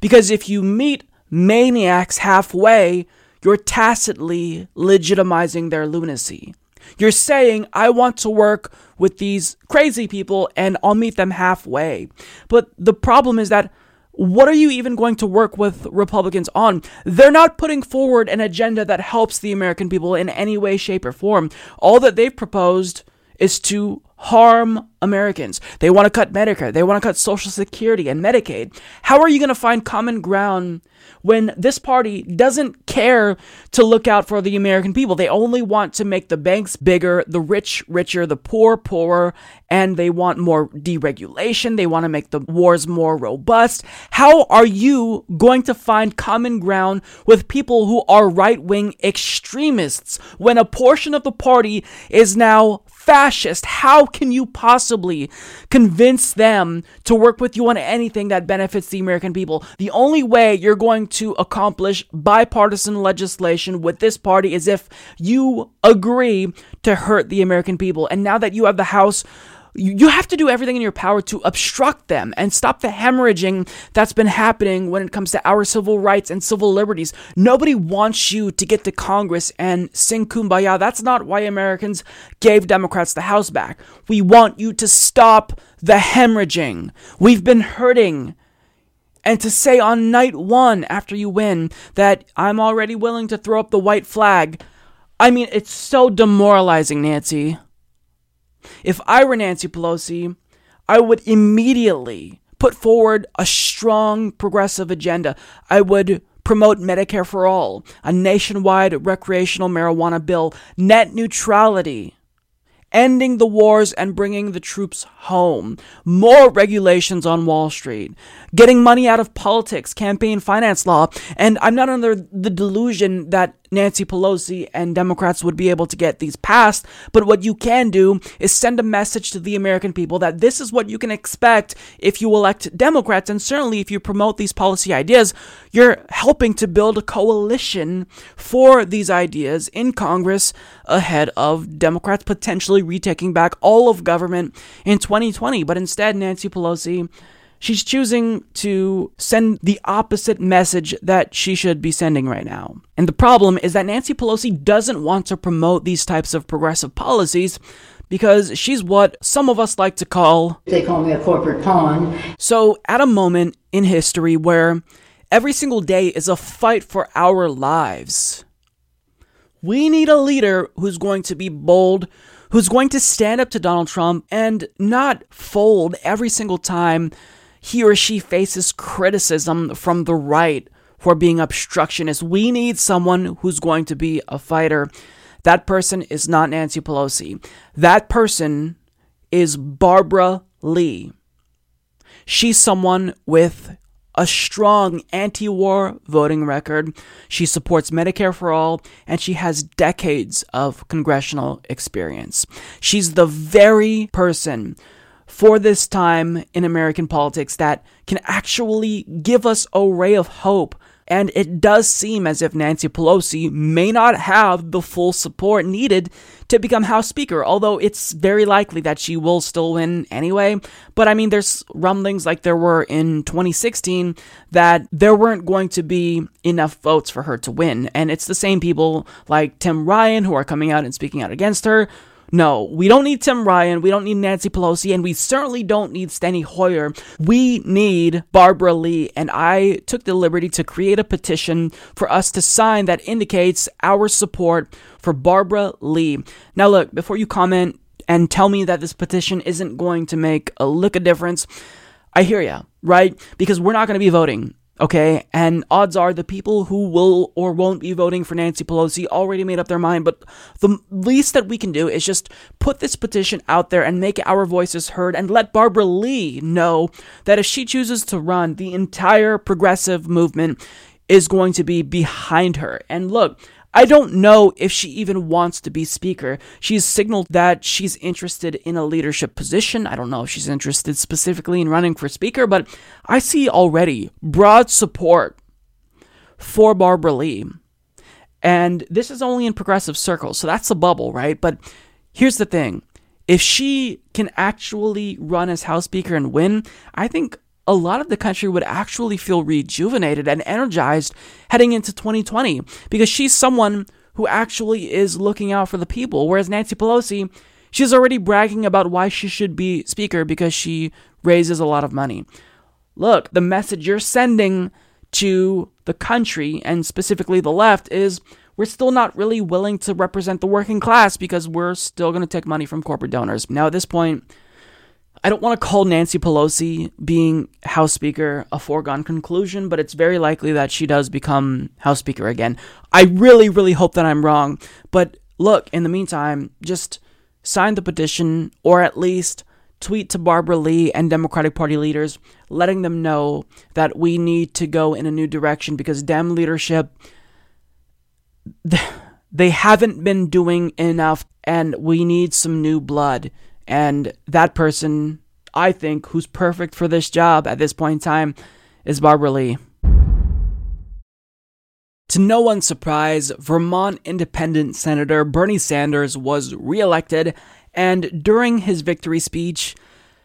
Because if you meet maniacs halfway, you're tacitly legitimizing their lunacy. You're saying, I want to work with these crazy people and I'll meet them halfway. But the problem is that what are you even going to work with Republicans on? They're not putting forward an agenda that helps the American people in any way, shape, or form. All that they've proposed is to harm Americans. They want to cut Medicare, they want to cut Social Security and Medicaid. How are you going to find common ground when this party doesn't care to look out for the American people. They only want to make the banks bigger, the rich richer, the poor poorer, and they want more deregulation. They want to make the wars more robust. How are you going to find common ground with people who are right wing extremists when a portion of the party is now fascist. How can you possibly convince them to work with you on anything that benefits the American people? The only way you're going to accomplish bipartisan legislation with this party is if you agree to hurt the American people. And now that you have the House you have to do everything in your power to obstruct them and stop the hemorrhaging that's been happening when it comes to our civil rights and civil liberties. Nobody wants you to get to Congress and sing kumbaya. That's not why Americans gave Democrats the House back. We want you to stop the hemorrhaging. We've been hurting. And to say on night one after you win that I'm already willing to throw up the white flag, I mean, it's so demoralizing, Nancy. If I were Nancy Pelosi, I would immediately put forward a strong progressive agenda. I would promote Medicare for all, a nationwide recreational marijuana bill, net neutrality, ending the wars and bringing the troops home, more regulations on Wall Street, getting money out of politics, campaign finance law. And I'm not under the delusion that Nancy Pelosi and Democrats would be able to get these passed. But what you can do is send a message to the American people that this is what you can expect if you elect Democrats. And certainly if you promote these policy ideas, you're helping to build a coalition for these ideas in Congress ahead of Democrats potentially retaking back all of government in 2020. But instead, Nancy Pelosi she's choosing to send the opposite message that she should be sending right now. And the problem is that Nancy Pelosi doesn't want to promote these types of progressive policies because she's what some of us like to call. They call me a corporate pawn. So, at a moment in history where every single day is a fight for our lives, we need a leader who's going to be bold, who's going to stand up to Donald Trump and not fold every single time he or she faces criticism from the right for being obstructionist. We need someone who's going to be a fighter. That person is not Nancy Pelosi. That person is Barbara Lee. She's someone with a strong anti war voting record. She supports Medicare for all, and she has decades of congressional experience. She's the very person for this time in American politics that can actually give us a ray of hope. And it does seem as if Nancy Pelosi may not have the full support needed to become House Speaker, although it's very likely that she will still win anyway. But I mean, there's rumblings like there were in 2016 that there weren't going to be enough votes for her to win. And it's the same people like Tim Ryan who are coming out and speaking out against her. No, we don't need Tim Ryan. We don't need Nancy Pelosi. And we certainly don't need Steny Hoyer. We need Barbara Lee. And I took the liberty to create a petition for us to sign that indicates our support for Barbara Lee. Now, look, before you comment and tell me that this petition isn't going to make a lick of difference, I hear ya, right? Because we're not going to be voting Okay, and odds are the people who will or won't be voting for Nancy Pelosi already made up their mind, but the least that we can do is just put this petition out there and make our voices heard and let Barbara Lee know that if she chooses to run, the entire progressive movement is going to be behind her. And look, I don't know if she even wants to be speaker. She's signaled that she's interested in a leadership position. I don't know if she's interested specifically in running for speaker, but I see already broad support for Barbara Lee. And this is only in progressive circles, so that's a bubble, right? But here's the thing if she can actually run as House Speaker and win, I think a lot of the country would actually feel rejuvenated and energized heading into 2020 because she's someone who actually is looking out for the people. Whereas Nancy Pelosi, she's already bragging about why she should be Speaker because she raises a lot of money. Look, the message you're sending to the country and specifically the left is we're still not really willing to represent the working class because we're still going to take money from corporate donors. Now, at this point, I don't want to call Nancy Pelosi being House Speaker a foregone conclusion, but it's very likely that she does become House Speaker again. I really, really hope that I'm wrong. But look, in the meantime, just sign the petition or at least tweet to Barbara Lee and Democratic Party leaders, letting them know that we need to go in a new direction because Dem leadership, they haven't been doing enough and we need some new blood. And that person, I think, who's perfect for this job at this point in time is Barbara Lee. To no one's surprise, Vermont Independent Senator Bernie Sanders was reelected, and during his victory speech,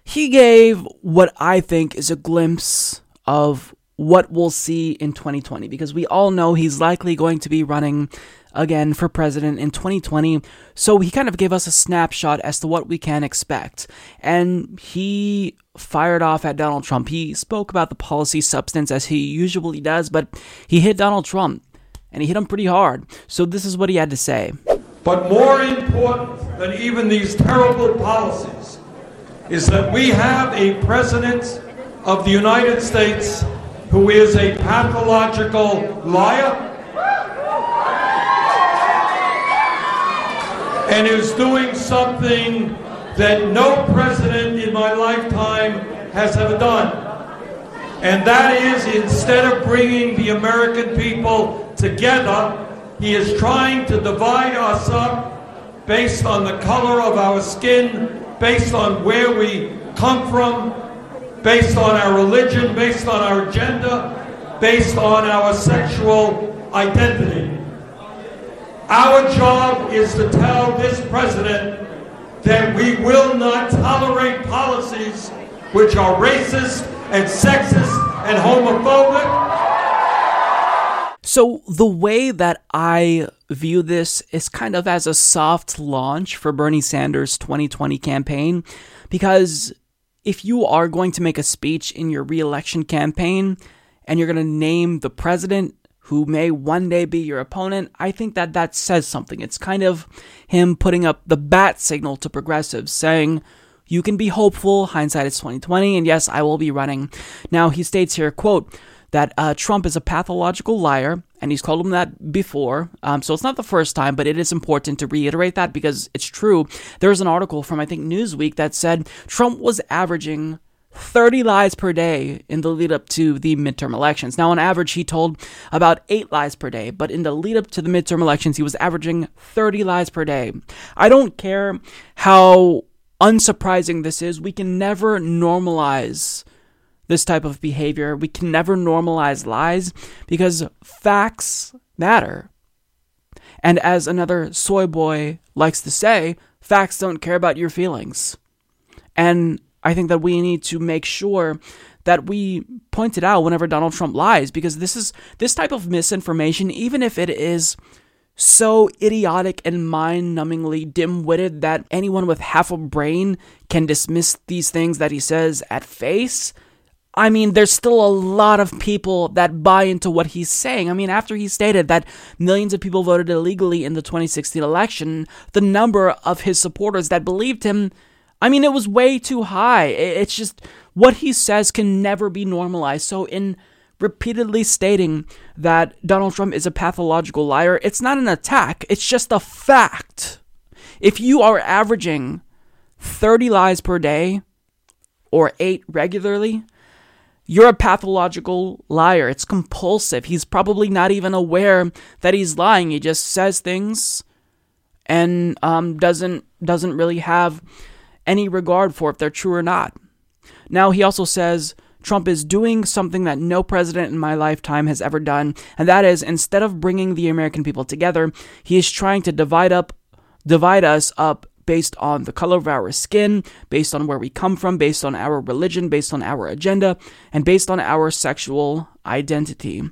he gave what I think is a glimpse of what we'll see in 2020 because we all know he's likely going to be running again for president in 2020. So he kind of gave us a snapshot as to what we can expect. And he fired off at Donald Trump. He spoke about the policy substance as he usually does, but he hit Donald Trump and he hit him pretty hard. So this is what he had to say. But more important than even these terrible policies is that we have a president of the United States who is a pathological liar and is doing something that no president in my lifetime has ever done. And that is instead of bringing the American people together, he is trying to divide us up based on the color of our skin, based on where we come from, based on our religion, based on our gender, based on our sexual identity. Our job is to tell this president that we will not tolerate policies which are racist and sexist and homophobic. So, the way that I view this is kind of as a soft launch for Bernie Sanders' 2020 campaign, because if you are going to make a speech in your reelection campaign and you're going to name the president who may one day be your opponent, I think that that says something. It's kind of him putting up the bat signal to progressives, saying, you can be hopeful, hindsight is 2020, and yes, I will be running. Now, he states here, quote, that uh, Trump is a pathological liar, and he's called him that before. Um, so it's not the first time, but it is important to reiterate that because it's true. There's an article from, I think, Newsweek that said Trump was averaging 30 lies per day in the lead up to the midterm elections. Now, on average, he told about 8 lies per day, but in the lead up to the midterm elections, he was averaging 30 lies per day. I don't care how unsurprising this is, we can never normalize this type of behavior. We can never normalize lies because facts matter. And as another soy boy likes to say, facts don't care about your feelings. And I think that we need to make sure that we point it out whenever Donald Trump lies because this is this type of misinformation even if it is so idiotic and mind-numbingly dim-witted that anyone with half a brain can dismiss these things that he says at face I mean, there's still a lot of people that buy into what he's saying. I mean, after he stated that millions of people voted illegally in the 2016 election, the number of his supporters that believed him I mean, it was way too high. It's just what he says can never be normalized. So, in repeatedly stating that Donald Trump is a pathological liar, it's not an attack, it's just a fact. If you are averaging 30 lies per day or eight regularly, you're a pathological liar. It's compulsive. He's probably not even aware that he's lying. He just says things and um, doesn't doesn't really have any regard for if they're true or not. Now, he also says Trump is doing something that no president in my lifetime has ever done, and that is instead of bringing the American people together, he is trying to divide up divide us up based on the color of our skin, based on where we come from, based on our religion, based on our agenda, and based on our sexual identity.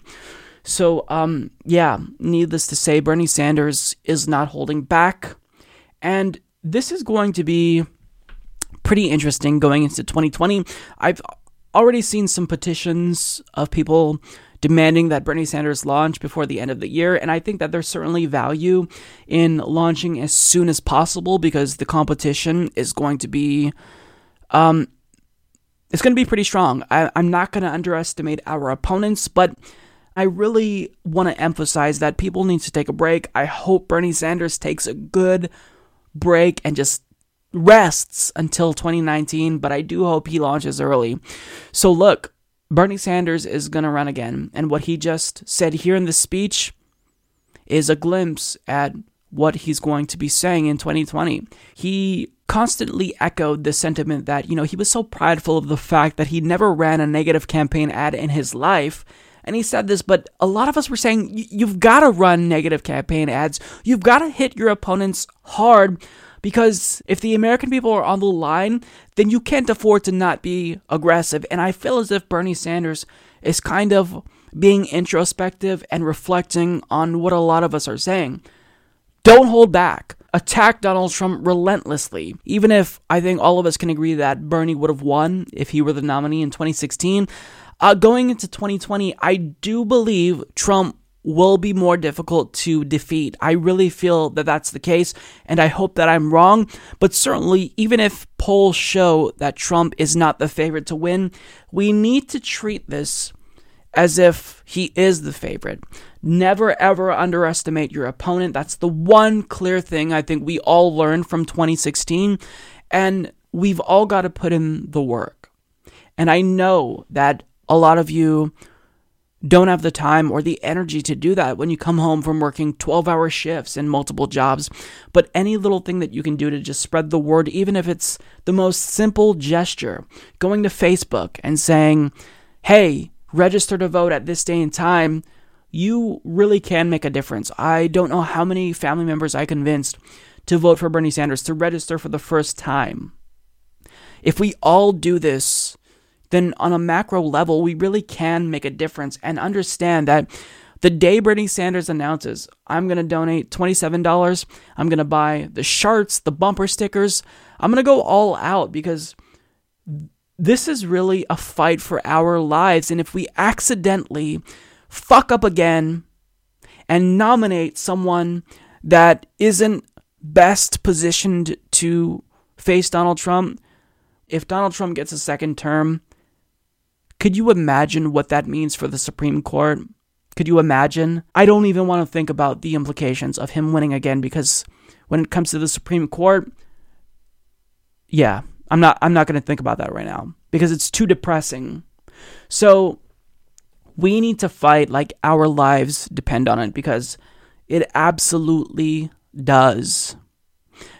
So, um, yeah, needless to say, Bernie Sanders is not holding back. And this is going to be pretty interesting going into 2020. I've already seen some petitions of people demanding that Bernie Sanders launch before the end of the year. And I think that there's certainly value in launching as soon as possible because the competition is going to be, um, it's going to be pretty strong. I, I'm not going to underestimate our opponents, but I really want to emphasize that people need to take a break. I hope Bernie Sanders takes a good break and just rests until 2019, but I do hope he launches early. So, look, Bernie Sanders is going to run again. And what he just said here in the speech is a glimpse at what he's going to be saying in 2020. He constantly echoed the sentiment that, you know, he was so prideful of the fact that he never ran a negative campaign ad in his life. And he said this, but a lot of us were saying, you've got to run negative campaign ads. You've got to hit your opponents hard because if the American people are on the line, then you can't afford to not be aggressive. And I feel as if Bernie Sanders is kind of being introspective and reflecting on what a lot of us are saying. Don't hold back. Attack Donald Trump relentlessly. Even if I think all of us can agree that Bernie would have won if he were the nominee in 2016, uh, going into 2020, I do believe Trump will be more difficult to defeat. I really feel that that's the case, and I hope that I'm wrong. But certainly, even if polls show that Trump is not the favorite to win, we need to treat this as if he is the favorite. Never ever underestimate your opponent. That's the one clear thing I think we all learned from 2016, and we've all got to put in the work. And I know that a lot of you don't have the time or the energy to do that when you come home from working 12 hour shifts in multiple jobs. But any little thing that you can do to just spread the word, even if it's the most simple gesture, going to Facebook and saying, hey, register to vote at this day and time, you really can make a difference. I don't know how many family members I convinced to vote for Bernie Sanders, to register for the first time. If we all do this, then on a macro level, we really can make a difference and understand that the day Bernie Sanders announces, I'm going to donate $27, I'm going to buy the shirts, the bumper stickers, I'm going to go all out because this is really a fight for our lives. And if we accidentally fuck up again and nominate someone that isn't best positioned to face Donald Trump, if Donald Trump gets a second term, could you imagine what that means for the Supreme Court? Could you imagine? I don't even want to think about the implications of him winning again because when it comes to the Supreme Court, yeah, I'm not I'm not going to think about that right now because it's too depressing. So we need to fight like our lives depend on it because it absolutely does.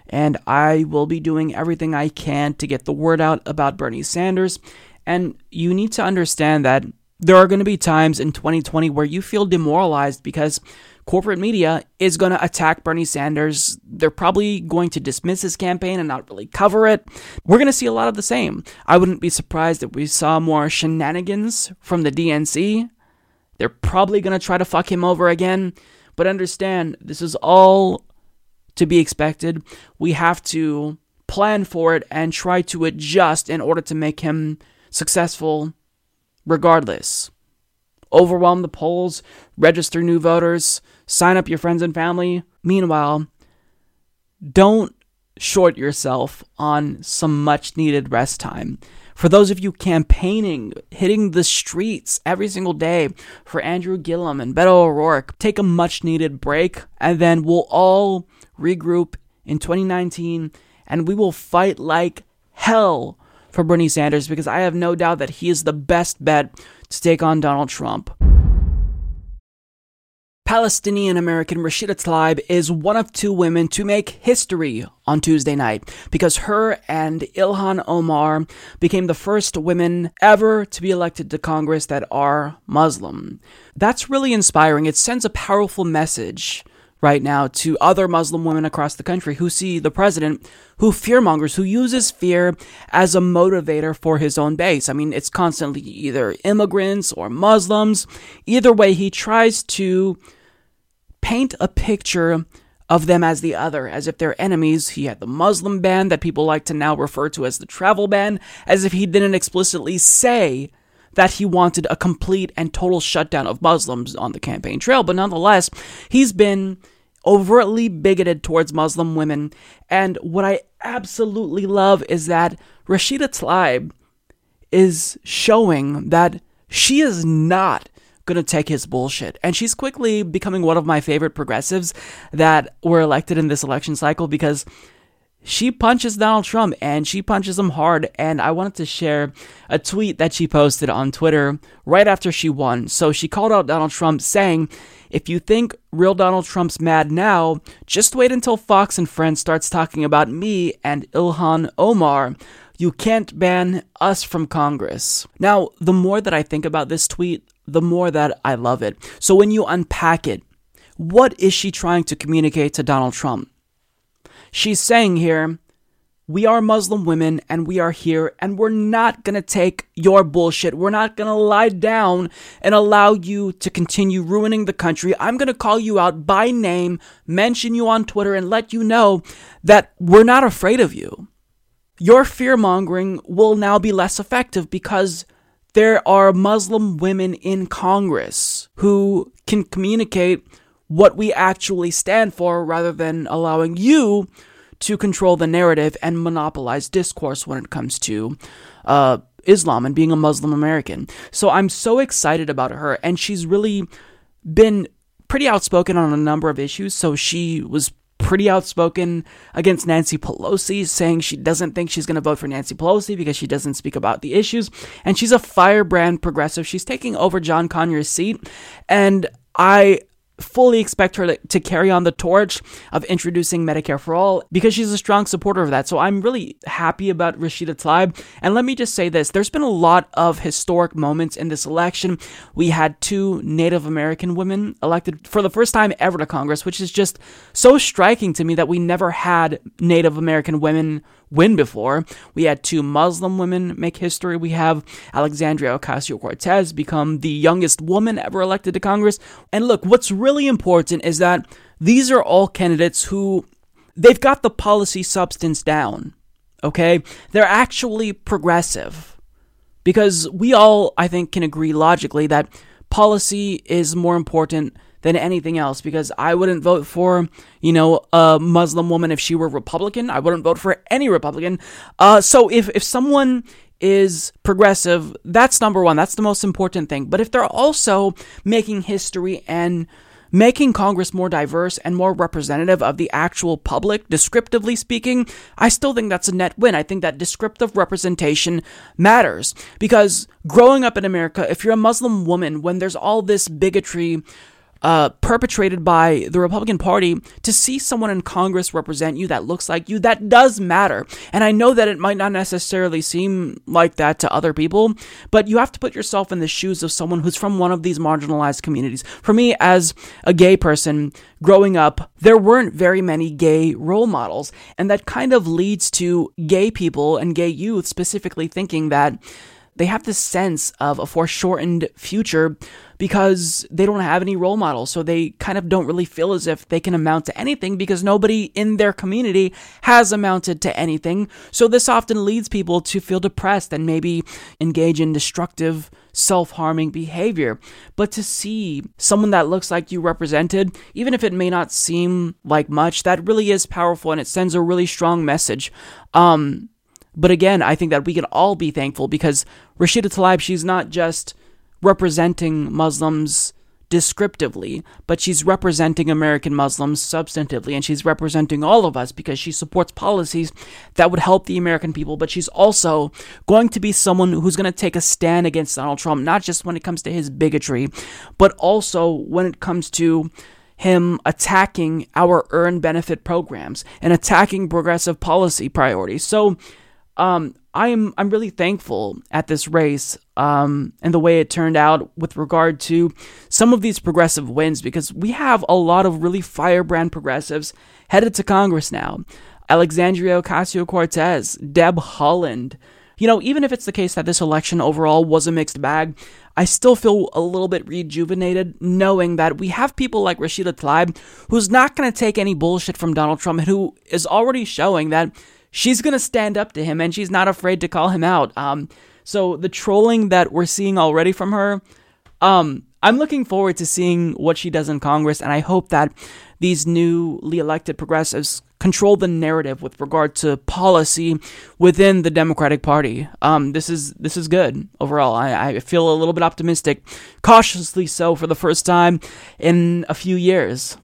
And I will be doing everything I can to get the word out about Bernie Sanders and you need to understand that there are going to be times in 2020 where you feel demoralized because corporate media is going to attack Bernie Sanders. They're probably going to dismiss his campaign and not really cover it. We're going to see a lot of the same. I wouldn't be surprised if we saw more shenanigans from the DNC. They're probably going to try to fuck him over again. But understand, this is all to be expected. We have to plan for it and try to adjust in order to make him successful regardless. Overwhelm the polls, register new voters, sign up your friends and family. Meanwhile, don't short yourself on some much needed rest time. For those of you campaigning, hitting the streets every single day for Andrew Gillum and Beto O'Rourke, take a much needed break and then we'll all regroup in 2019 and we will fight like hell for Bernie Sanders because I have no doubt that he is the best bet to take on Donald Trump. Palestinian American Rashida Tlaib is one of two women to make history on Tuesday night because her and Ilhan Omar became the first women ever to be elected to Congress that are Muslim. That's really inspiring. It sends a powerful message right now to other Muslim women across the country who see the president who fearmongers, who uses fear as a motivator for his own base. I mean, it's constantly either immigrants or Muslims. Either way, he tries to paint a picture of them as the other, as if they're enemies. He had the Muslim ban that people like to now refer to as the travel ban, as if he didn't explicitly say that he wanted a complete and total shutdown of Muslims on the campaign trail. But nonetheless, he's been overtly bigoted towards Muslim women. And what I absolutely love is that Rashida Tlaib is showing that she is not going to take his bullshit. And she's quickly becoming one of my favorite progressives that were elected in this election cycle because she punches Donald Trump and she punches him hard. And I wanted to share a tweet that she posted on Twitter right after she won. So she called out Donald Trump saying, if you think real Donald Trump's mad now, just wait until Fox and Friends starts talking about me and Ilhan Omar. You can't ban us from Congress. Now, the more that I think about this tweet, the more that I love it. So when you unpack it, what is she trying to communicate to Donald Trump? She's saying here, we are Muslim women and we are here and we're not to take your bullshit. We're not to lie down and allow you to continue ruining the country. I'm to call you out by name, mention you on Twitter, and let you know that we're not afraid of you. Your fear mongering will now be less effective because there are Muslim women in Congress who can communicate what we actually stand for rather than allowing you to control the narrative and monopolize discourse when it comes to uh, Islam and being a Muslim American. So I'm so excited about her, and she's really been pretty outspoken on a number of issues. So she was pretty outspoken against Nancy Pelosi, saying she doesn't think she's going to vote for Nancy Pelosi because she doesn't speak about the issues. And she's a firebrand progressive. She's taking over John Conyers' seat. And I fully expect her to, carry on the torch of introducing Medicare for all because she's a strong supporter of that. So I'm really happy about Rashida Tlaib. And let me just say this there's been a lot of historic moments in this election. We had two Native American women elected for the first time ever to Congress, which is just so striking to me that we never had Native American women win before. We had two Muslim women make history. We have Alexandria Ocasio Cortez become the youngest woman ever elected to Congress. And look, what's really important is that these are all candidates who they've got the policy substance down. Okay? They're actually progressive. Because we all, I think, can agree logically that policy is more important than anything else because I wouldn't vote for, you know, a Muslim woman if she were Republican. I wouldn't vote for any Republican. Uh, so if, if someone is progressive, that's number one. That's the most important thing. But if they're also making history and making Congress more diverse and more representative of the actual public, descriptively speaking, I still think that's a net win. I think that descriptive representation matters because growing up in America, if you're a Muslim woman, when there's all this bigotry, uh, perpetrated by the Republican Party to see someone in Congress represent you that looks like you, that does matter. And I know that it might not necessarily seem like that to other people, but you have to put yourself in the shoes of someone who's from one of these marginalized communities. For me, as a gay person growing up, there weren't very many gay role models. And that kind of leads to gay people and gay youth specifically thinking that they have this sense of a foreshortened future because they don't have any role models. So they kind of don't really feel as if they can amount to anything because nobody in their community has amounted to anything. So this often leads people to feel depressed and maybe engage in destructive self harming behavior. But to see someone that looks like you represented, even if it may not seem like much, that really is powerful and it sends a really strong message. Um, but again, I think that we can all be thankful because Rashida Tlaib, she's not just representing Muslims descriptively, but she's representing American Muslims substantively, and she's representing all of us because she supports policies that would help the American people. But she's also going to be someone who's going to take a stand against Donald Trump, not just when it comes to his bigotry, but also when it comes to him attacking our earned benefit programs and attacking progressive policy priorities. So, um, I am I'm really thankful at this race um, and the way it turned out with regard to some of these progressive wins because we have a lot of really firebrand progressives headed to Congress now. Alexandria Ocasio Cortez, Deb Haaland. You know, even if it's the case that this election overall was a mixed bag, I still feel a little bit rejuvenated knowing that we have people like Rashida Tlaib who's not going to take any bullshit from Donald Trump and who is already showing that she's going to stand up to him and she's not afraid to call him out. Um, so the trolling that we're seeing already from her, um, I'm looking forward to seeing what she does in Congress, and I hope that these newly elected progressives control the narrative with regard to policy within the Democratic Party. Um, this is this is good overall. I, I feel a little bit optimistic, cautiously so for the first time in a few years.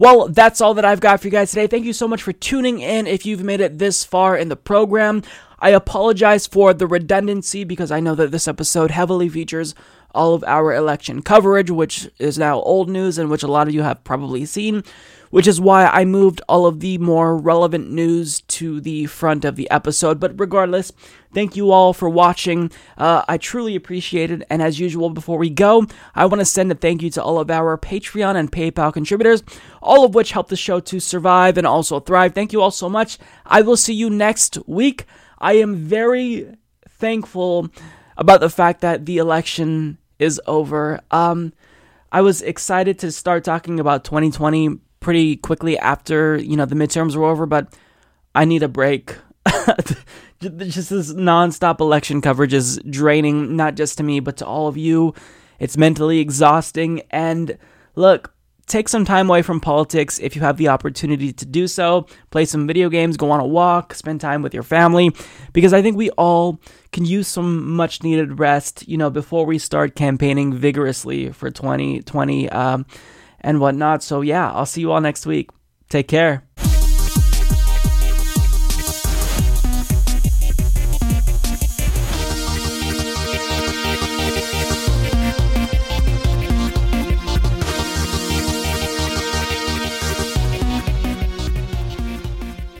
Well, that's all that I've got for you guys today. Thank you so much for tuning in. If you've made it this far in the program, I apologize for the redundancy because I know that this episode heavily features all of our election coverage, which is now old news and which a lot of you have probably seen which is why I moved all of the more relevant news to the front of the episode. But regardless, thank you all for watching. Uh, I truly appreciate it. And as usual, before we go, I want to send a thank you to all of our Patreon and PayPal contributors, all of which help the show to survive and also thrive. Thank you all so much. I will see you next week. I am very thankful about the fact that the election is over. Um, I was excited to start talking about 2020 pretty quickly after you know the midterms were over, but I need a break. just this nonstop election coverage is draining, not just to me, but to all of you. It's mentally exhausting. And look, take some time away from politics if you have the opportunity to do so. Play some video games, go on a walk, spend time with your family, because I think we all can use some much needed rest, you know, before we start campaigning vigorously for 2020. Um, and whatnot. So, yeah, I'll see you all next week. Take care.